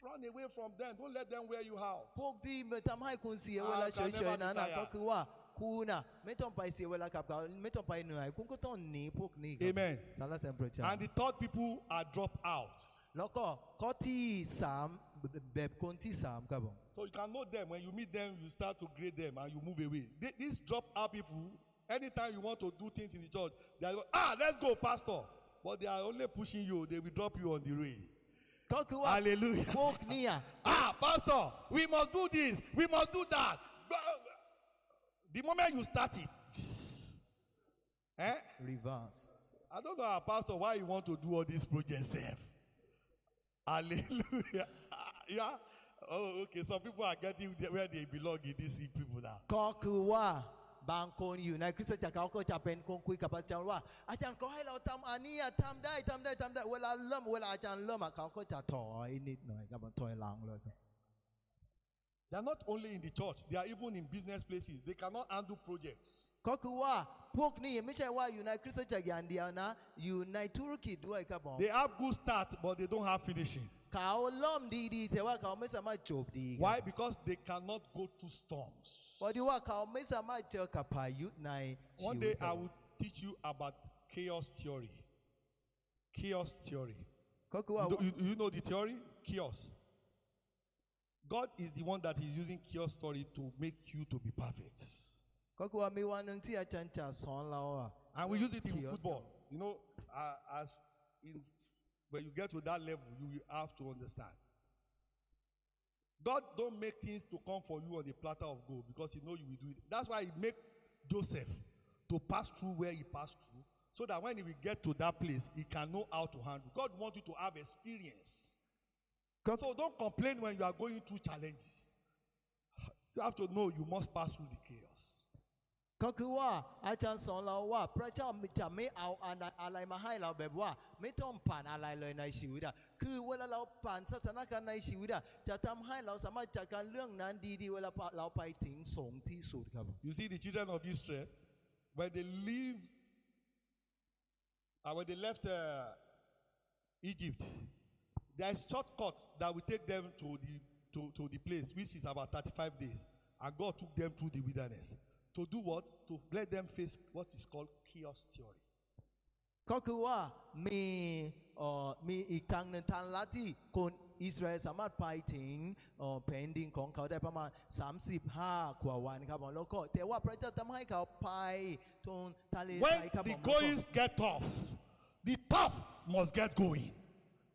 Run away from them. Don't let them wear you out. พวกที่มาทำให้คุณเสียเวลา Ah, เฉ can ย never ๆนั้น be น่ะ tired. ก็คือว่า kuna metompai sewela kapka metompai nai kunkuton ni pok ni amen. Sala sempre cha. And the third people are drop out. Loko koti sam beb konti sam kabo so you can know them. When you meet them you start to grade them and you move away. These drop out people anytime you want to do things in the church they are ah let's go pastor. But they are only pushing you. They will drop you on the way. talk to hallelujah. walk near ah pastor we must do this. We must do that. The moment you start it, eh? reverse I don't know, our pastor, why you want to do all these projects, self. Hallelujah. Ah, yeah. Oh, okay. Some people are getting there where they belong in these people now. ก็คือว่าบางคนอยู่ในคริสตจักรเขาก็จะเป็นคนคุยกับอาจารย์ว่า อาจารย์ก็ให้เราทำอันนี้อะทำได้ทำได้ทำได้เวลาเริ่มเวลาอาจารย์เริ่มอะเขาก็จะถอยนิดหน่อยครับผมถอยหลังเลยครับ they are not only in the church, they are even in business places. They cannot handle projects. Kokuwa pokni yemishawa unite Christian church yandiana unite Turkey do I come They have good start but they don't have finishing. Kaolom di di tewa ka omesa ma job di. Why because they cannot go to storms. But you are ka omesa ma tell ka. One day I will teach you about chaos theory. Chaos theory. Kokuwa you, you know the theory? Chaos. God is the one that is using chaos theory to make you to be perfect. And we use it in football. You know, uh, as in, when you get to that level, you have to understand. God don't make things to come for you on the platter of gold because He know you will do it. That's why He make Joseph to pass through where he passed through, so that when he will get to that place, he can know how to handle. God wants you to have experience. God- So don't complain when you are going through challenges. You have to know you must pass through the chaos. ก็คือว่าอาจารย์สอนเราว่าพระเจ้าจะไม่เอาอะไรอะไรมาให้เราแบบว่า ไม่ต้องผ่านอะไรเลยในชีวิตอะคือเวลาเราผ่านสถานการณ์ในชีวิตอะจะทำให้เราสามารถจัดการเรื่องนั้นดีๆ เวลาเราไปถึงสูงที่สุดครับ You see, the children of Israel, when they leave, uh, when they left uh, Egypt, there is shortcut that will take them to the to, to the place, which is about 35 days. And God took them through the wilderness. To do what? To let them face what is called chaos theory. ก็คือว่ามีเอ่อมีอีกทางหนึ่งทางลัดที่คนอิสราเอลสามารถไปถึงเอ่อแผ่นดินของเขาได้ประมาณ 35 กว่าวันครับผมแล้วก็แต่ว่าพระเจ้าทำให้เขาไปตรงทะเลท When รายครับผ the มแล้วก็ goings get tough, the tough must get going.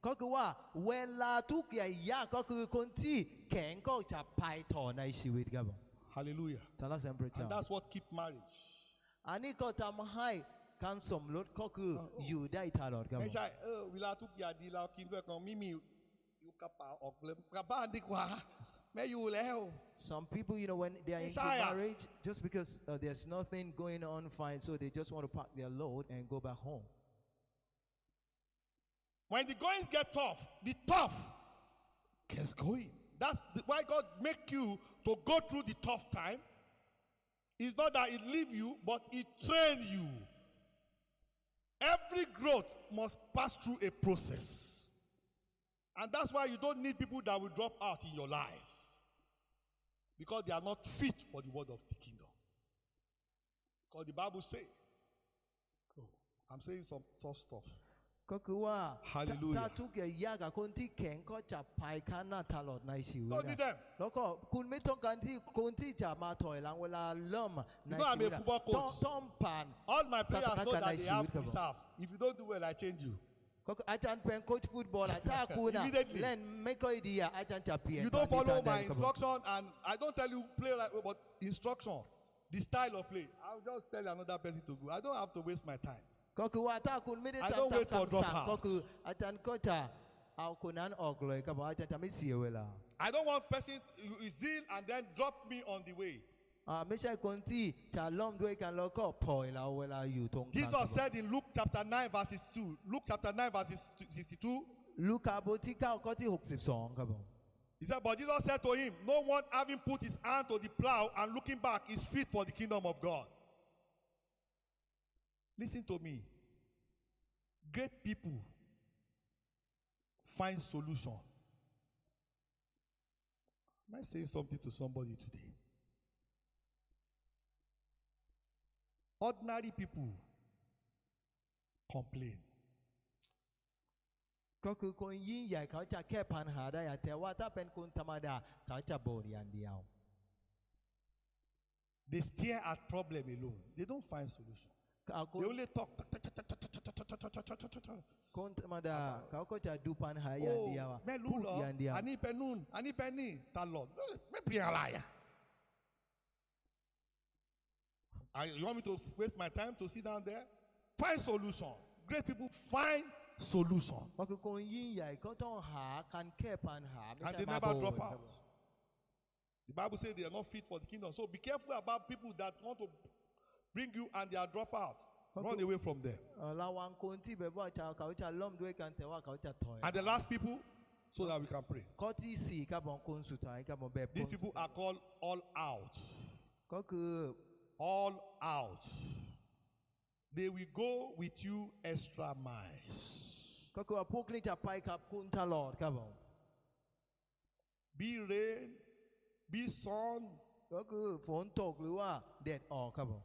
ก็คือว่าเวลาทุกอย่างยากก็คือคนที่แข็งก็จะไปต่อในชีวิตครับผม Hallelujah. สรรเสริญพระเจ้า And that's what keep marriage. อันนี้ก็ทำให้การสมรสก็คืออยู่ได้ตลอดครับผไม่มใช่เออเวลาทุกอย่างดีเรากินด้วยกันไม่มีอยู่กระเป๋าออกเลยกลับบ้านดีกว่าไม่อยู่แล้ว Some people, you know, when they are into Messiah. marriage, just because uh, there's nothing going on fine, so they just want to pack their load and go back home. When the goings get tough, the tough gets going. That's the, why God make you to go through the tough time. It's not that it leave you, but it train you. Every growth must pass through a process. And that's why you don't need people that will drop out in your life. Because they are not fit for the word of the kingdom. Because the Bible says, oh, I'm saying some tough stuff. ก็คือว่าถ้า Hallelujah ถ้าทุกอย่างยากกับคนที่แข็งก็จะภายข้างหน้าตลอดในชีวิต Don't need นะ them. แล้วก็คุณไม่ต้องการที่คนที่จะมาถอยหลังเวลาเริ่มใน You know, I'm ชี a วิตอะ football coach. ต้องต้องผ่าน All my players know Satakan that na they have isiwit ka ba? reserve. If you don't do well, I change you. ก็คืออาจารย์เป็นโค้ชฟุตบอลอะถ้าคุณอะ Immediately. เล่นไม่ค่อยดีอะอาจารย์จะเปลี่ยน You ตอน don't ที่ follow ท่าน my เดินครับผม instruction, and I don't tell you play right way, but instruction, the style of play. I'll just tell another person to go. I don't have to waste my time. ก็คือว่าถ้าคุณไม่ได้ I ตาม don't ตาม wait for คำสั่ง dropout ก็คืออาจารย์ก็จะเอาคนนั้นออกเลยครับผมอาจารย์จะไม่เสียเวลา I don't want person to zeal and then drop me on the way. อ่าไม่ใช่คนที่จะล่อมด้วยกันแล้วก็ปล่อยเราเวลาอยู่ตรงกลางครับ Jesus ผม said in Luke chapter 9, verses 2, Luke chapter 9, verses 62, ลูกาบทที่9ข้อที่ 62 ครับผม he said, But Jesus said to him, No one having put his hand to the plow and looking back is fit for the kingdom of God. Listen to me. Great people find solution. Am I saying something to somebody today? Ordinary people complain. ก็คือคนยิ่งใหญ่เขาจะแก้ปัญหาได้อะแต่ว่าถ้าเป็นคนธรรมดาเขาจะบ่นอย่างเดียว They stare at problem alone. They don't find solution. kau they only talk kau cuma dah kau kau cakap dupan hai yang dia wa melu lo ani penun ani peni talon me pria laya I, you want me to waste my time to sit down there? Find solution. Great people find solution. And they never drop out. The Bible says they are not fit for the kingdom. So be careful about people that want to bring you and they are drop out. Run away from them. เอ่อระวังคนที่แบบว่าจะเขาจะล่มด้วยกันแต่ว่าเขาจะถอย And the last people, so that we can pray. ข้อที่สี่ครับของคนสุดท้ายครับผมแบบ These people are called all out. ก็คือ all out. They will go with you extra miles. ก็คือว่าพวกนี้จะไปกับคุณตลอดครับผม Be rain, be sun, ก็คือฝนตกหรือว่าแดดออกครับผม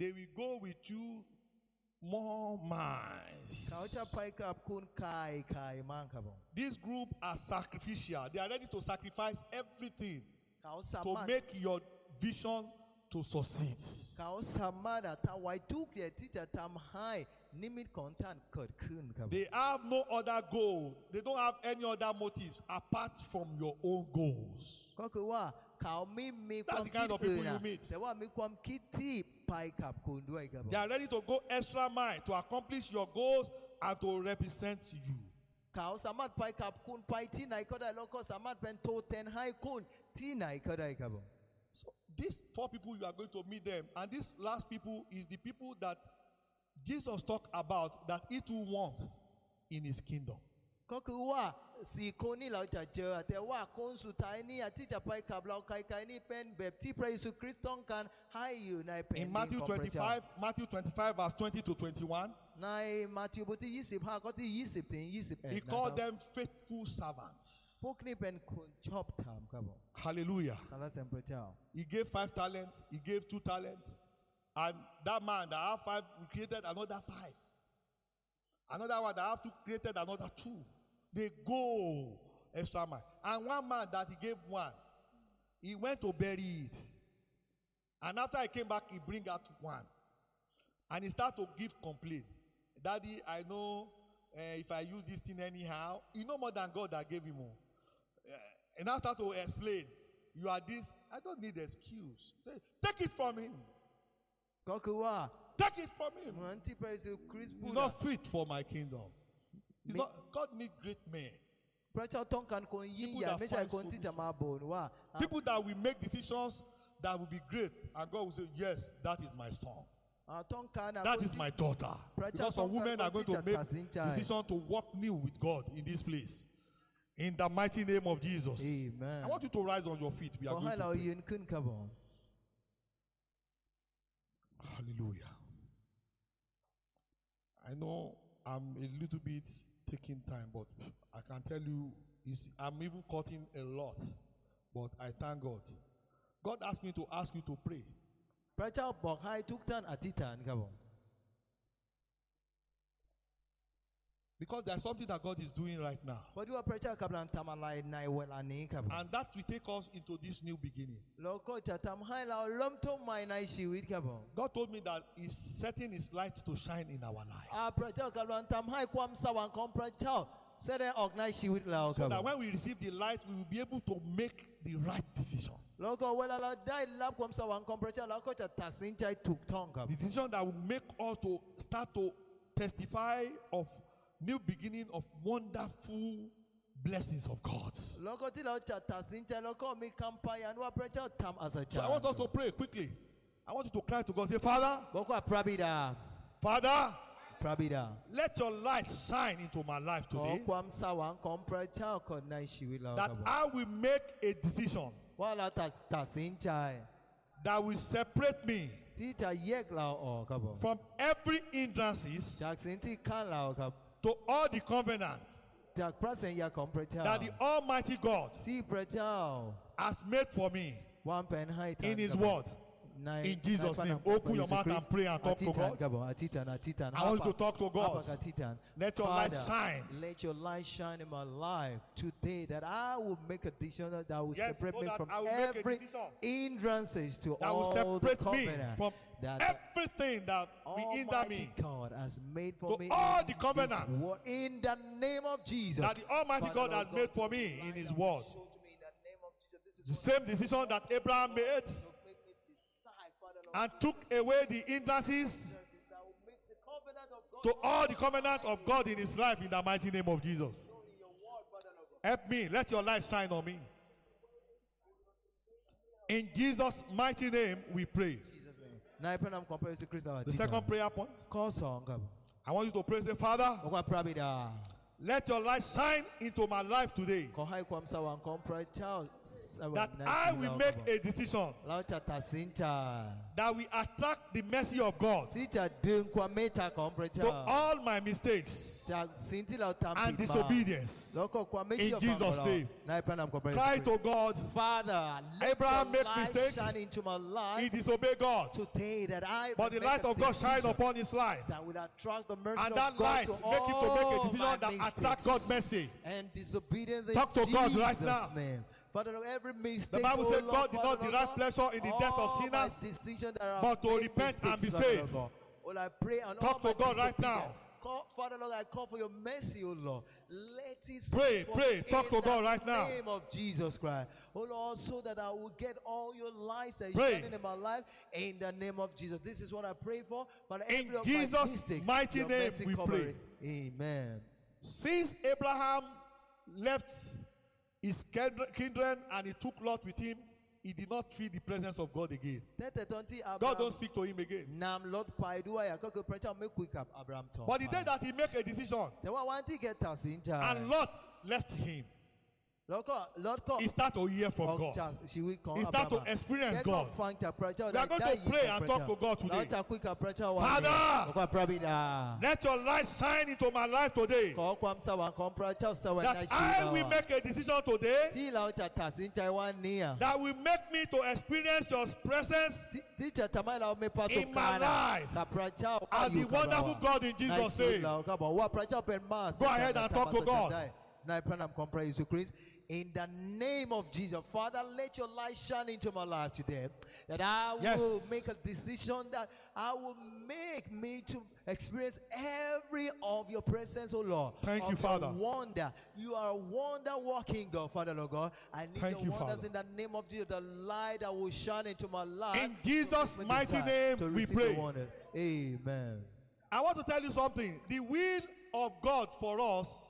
they will go with you more miles. This group are sacrificial. They are ready to sacrifice everything to make your vision to succeed. They have no other goal. They don't have any other motives apart from your own goals. That's the kind of people you meet. They are ready to go extra mile to accomplish your goals and to represent you. Kau samat pai kap kun pai ti nai kada loko samat ben to ten hai kun ti nai kada ikabo. So these four people you are going to meet them, and these last people is the people that Jesus talked about that he too wants in his kingdom. ก็คือว่าสี่คนนี่เราจะเจอ แต่ว่าคนสุดท้ายเนี่ยที่จะไปกับเราไกลๆนี่เป็นแบบที่พระเยซูคริสต์ต้องการให้อยู่ในแผ่น In ดิน Matthew ของพระเจ้า 25, Matthew 25, verse 20 to 21, ในมาธิวบทที่ 25ข้อที่ 20 ถึง 21 he นะค called รับ them faithful servants. พวกนี้เป็นคนชอบถามครับผม Hallelujah. สรรเสริญพระเจ้า He gave five talents, he gave two talents, and that man that had five created another five. Another one that have two created another two. They go extra mile. And one man that he gave one, he went to bury it. And after he came back, he bring out one. And he start to give complaint. Daddy, I know uh, if I use this thing anyhow, you know more than God that gave him. More. Uh, and I start to explain. You are this. I don't need excuse. Say, Take it from him. Take it from him. Not fit for my kingdom. It's not, God needs great men. People that will make decisions that will be great, and God will say, Yes, that is my son. That is my daughter. Because some women are going to make decisions to walk new with God in this place. In the mighty name of Jesus. Amen. I want you to rise on your feet. We are going to pray. Hallelujah. I know I'm a little bit taking time, but I can tell you, it's, I'm even cutting a lot. But I thank God. God asked me to ask you to pray. พระเจ้าบอกให้ทุกท่านอธิษฐานครับผม Because there's something that God is doing right now. And that will take us into this new beginning. God told me that He's setting His light to shine in our life. So that when we receive the light, we will be able to make the right decision. The decision that will make us to start to testify of new beginning of wonderful blessings of God. So I want us to pray quickly. I want you to cry to God. Say, Father. Father. Let your light shine into my life today. That I will make a decision that will separate me from every hindrances to all the covenant that the Almighty God has made for me in His Word. In Jesus' name, open your mouth and pray and talk to God. I want to talk to God. Let your light shine. Let your light shine in my life today that I will make a decision that will yes, separate so me from every hindrances to all the covenant. From that everything that will hinder me. God has made for To me all the covenant word. in the name of Jesus. That the Almighty Father, God has made for me in His word. To me in the name of Jesus. This is The same decision that Abraham made will me decide, Father, and took away the hindrances that will make the covenant of God to all the covenant of God in his life in the mighty name of Jesus. shown in your word, Father, Lord God. Help me. Let your light shine on me. In Jesus' mighty name, we pray. The second prayer point. I want you to praise the Father. Let your light shine into my life today. That I will make a decision that we attract the mercy of God for all my mistakes and disobedience. In Jesus' name. Cry to God. Father, Abraham made mistakes. Shine into my life he disobeyed God. Today that I but the light of God shines upon his life. That will attract the mercy and that light make him to make a decision that attract God's mercy. and disobedience Talk to God right now. name. Father, Lord, every mistake, The Bible oh said God did not derive pleasure in the death of sinners, decisions that are but to repent and be saved. Lord. Oh, I pray and Talk to God right now. Call, Father Lord, I call for your mercy, oh Lord. Let it Pray, pray. Talk to God right now. In the name of Jesus Christ. Oh Lord, so that I will get all your lies that Pray. shining in my life in the name of Jesus. This is what I pray for. But In Jesus' mighty name we pray. it. Amen. Since Abraham left his kindred and he took Lot with him, he did not feel the presence of God again. God don't speak to him again. But the day that he make a decision, and Lot left him. Lord God, Lord start to hear from God. It's start to experience God. We are going to pray and talk to God today. Father, let your light shine into my life today. That I will make a decision today. That will make me to experience your presence in my life. As the wonderful God in Jesus' name. Go ahead and talk to God. I pray and compare you to Christ. In the name of Jesus, Father, let your light shine into my life today. That I will make a decision that I will make me to experience every of your presence, oh Lord. Thank you, Father. Wonder. You are a wonder walking God, Father, Lord God. I need Thank your wonders Father. in the name of Jesus, the light that will shine into my life. In Jesus' mighty name, we pray. Amen. I want to tell you something. The will of God for us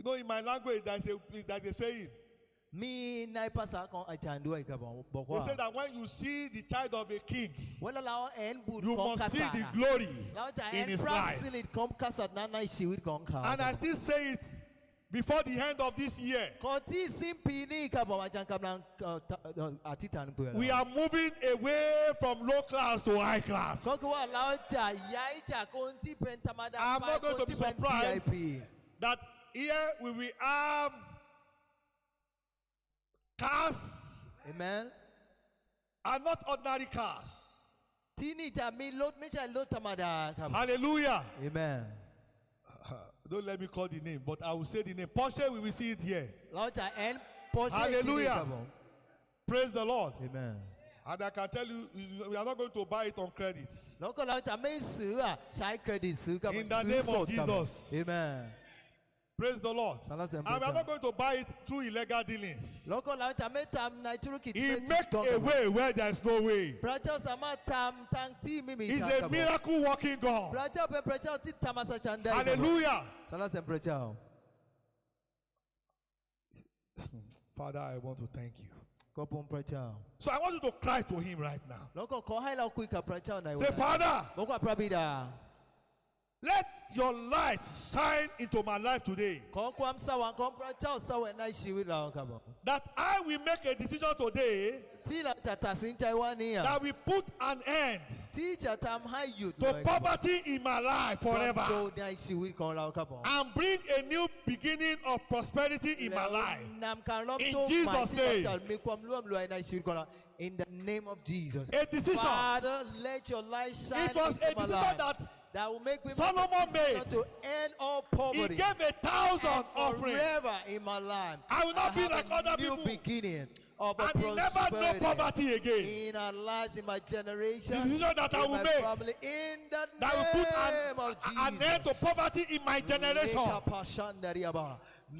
You know, in my language, there's a, there's a saying. mi nai pasa kan achandua ikabon bokwa. they say that when you see the child of a king. wala lao en bud you must see the glory in his life. lao ta en kasat na nai shiwit kon ka. and i still say it before the end of this year. kọtí simpi ní uh, uh, we are moving away from low class to high class. kọ́kíwá aláwọ̀ jà yá ìjà kó ń that here we will have cars. Amen. Are not ordinary cars. Hallelujah. Amen. Don't let me call the name, but I will say the name. Porsche, we will see it here. Hallelujah. Praise the Lord. Amen. And I can tell you, we are not going to buy it on credit. In the name of Jesus. Amen. Praise the Lord. I am not going to buy it through illegal dealings. He makes a way where there is no way. He's a miracle working God. Hallelujah. Father, I want to thank you. So I want you to cry to him right now. Say, Father, let your light shine into my life today. That I will make a decision today that we put an end to poverty in my life forever and bring a new beginning of prosperity in my life. In Jesus' name. In the name of Jesus. A decision. Father, let your light shine. It was a decision that that will make me Solomon made. to end all He poverty gave a thousand and offering. forever in my life. I will not be have like other new people. beginning of a And never know poverty again. in our lives, in my generation, The decision that I will make, family, in the That will put an, of Jesus. an end to poverty in my generation.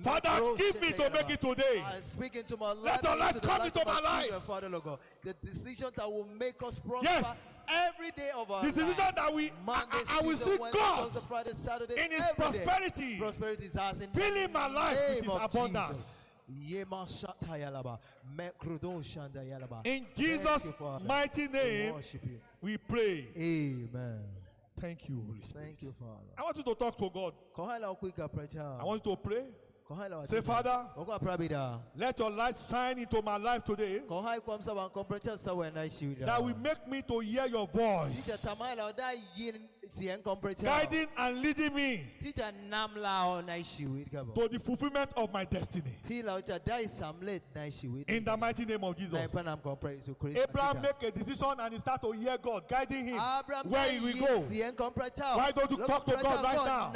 Father, give me to make it today. I speak into my life. Let your into come into my life. Father, Lord God. The decision that will make us prosper Yes. every day of our The life. decision that we, I, Mondays, I- I will see God Thursday, Friday, Saturday, in His day. prosperity, Prosperity is ours in filling my life with His abundance. Jesus. In Jesus' mighty name, we pray. Amen. Thank you, Holy Spirit. Thank you, Father. I want you to talk to God. I want you to pray. Say, Father, let your light shine into my life today. That will make me to hear your voice. Guiding and leading me to the fulfillment of my destiny. In the mighty name of Jesus. Abraham make a decision and he start to hear God, guiding him Abraham where he will go. Why don't you talk to God right now?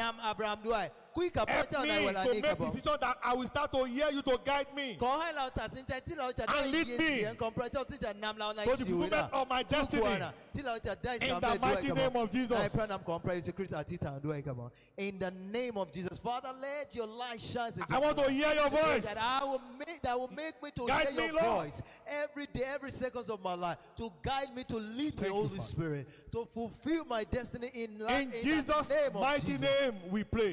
Help me to make decision that I will start to hear you to guide me. And lead me. To the fulfillment of my destiny. In the mighty name of Jesus. In the name of Jesus. Father, let your light shine. I want to hear your voice. That, I will make, that will make me to guide hear your Lord. voice every day, every seconds of my life. To guide me, to lead me, Holy Spirit. To fulfill my destiny in life. In, in Jesus' mighty Jesus. name we pray.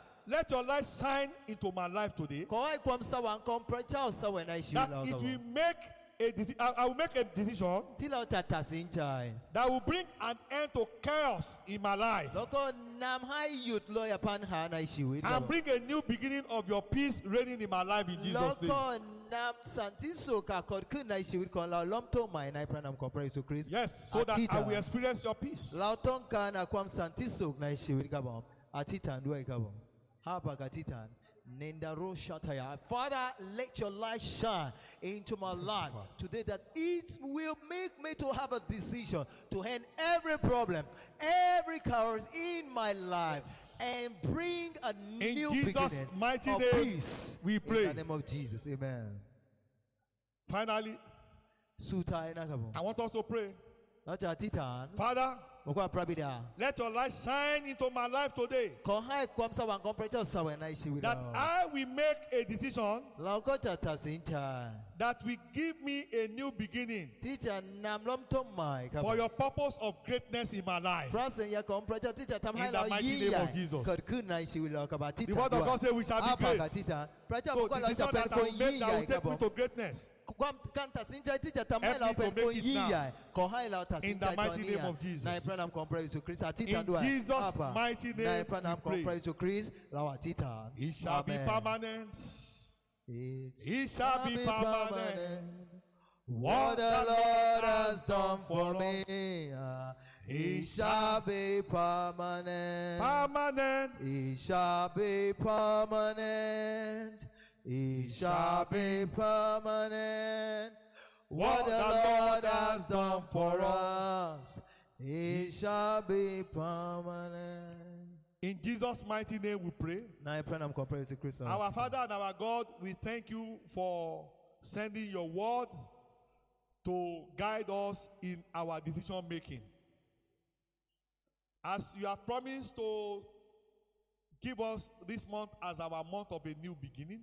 Let your light shine into my life today. That it will make a decision. I will make a decision. That will bring an end to chaos in my life. And bring a new beginning of your peace reigning in my life in Jesus' name. Yes, so that I will experience your peace. Father, let your light shine into my life today that it will make me to have a decision to end every problem, every curse in my life, and bring a in new Jesus beginning mighty of name, peace. We pray in the name of Jesus. Amen. Finally, I want us to pray. Father, let your light shine into my life today. Ko hai kwam sa wan komprecha sa wan nai shi That. I will make a decision Lao ko cha ta sin cha. that will give me a new beginning Teacher nam lom to mai kabo. for your purpose of greatness in my life. Prasen ya komprecha teacher In the mighty name of. Jesus. Ko kun nai shi wila ka ba teacher. The word of God says we shall be great. So the decision that I will make that will take me to greatness. Kwam kan ta sin cha teacher tam hai Help lao me to pen ko make it yi now. ya. Ko hai lao ta sin In the mighty name of Jesus. Nai pranam kompre su Chris a teacher In. Jesus' mighty name we pray. kompre su Chris lao a teacher. It shall be permanent. It shall be permanent. What the Lord has done for me, uh, it shall be permanent. Permanent. It shall be permanent. It shall be permanent. What the Lord has done for us, it shall be permanent. In Jesus' mighty name we pray. Now I pray and I'm comparing to Christ. Our Father and our God, we thank you for sending your word to guide us in our decision making. As you have promised to give us this month as our month of a new beginning,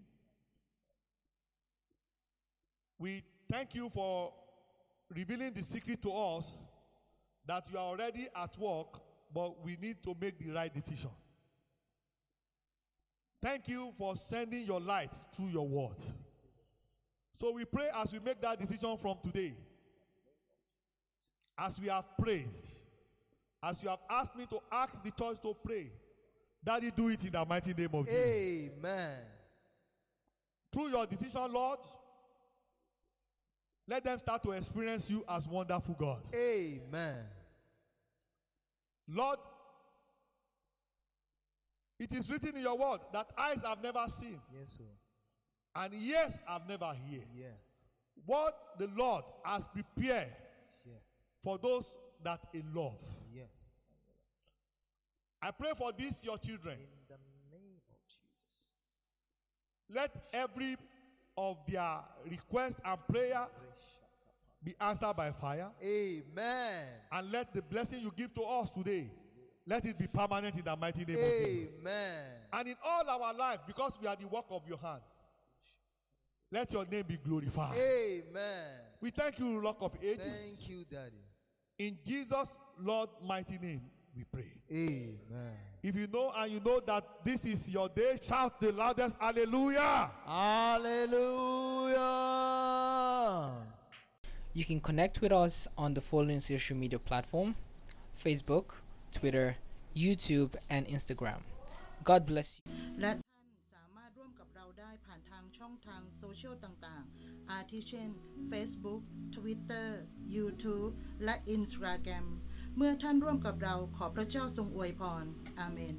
we thank you for revealing the secret to us that you are already at work, but we need to make the right decision. Thank you for sending your light through your words. So we pray as we make that decision from today, as we have prayed, as you have asked me to ask the church to pray, Daddy, do it in the mighty name of Jesus. Amen. Through your decision, Lord, let them start to experience you as wonderful God. Amen. Lord, it is written in your word that eyes have never seen Yes, sir. and ears have never heard. Yes. What the Lord has prepared Yes. for those that He love. Yes. I pray for this, your children. In the name of Jesus. Let every of their request and prayer be answered by fire. Amen. And let the blessing you give to us today, let it be permanent in the mighty name of Jesus. Amen. And in all our life, because we are the work of your hand, let your name be glorified. Amen. We thank you, Rock of Ages. Thank you, Daddy. In Jesus' Lord mighty name, we pray. Amen. If you know and you know that this is your day, shout the loudest hallelujah. Hallelujah. You can connect with us on the following social media platform Facebook, Twitter, YouTube, and Instagram. God bless you. และท่านสามารถร่วมกับเราได้ผ่านทางช่องทางโซเชียลต่างๆ อาทิเช่น Facebook Twitter YouTube และ Instagram เมื่อท่านร่วมกับเราขอพระเจ้าทรงอวยพร อาเมน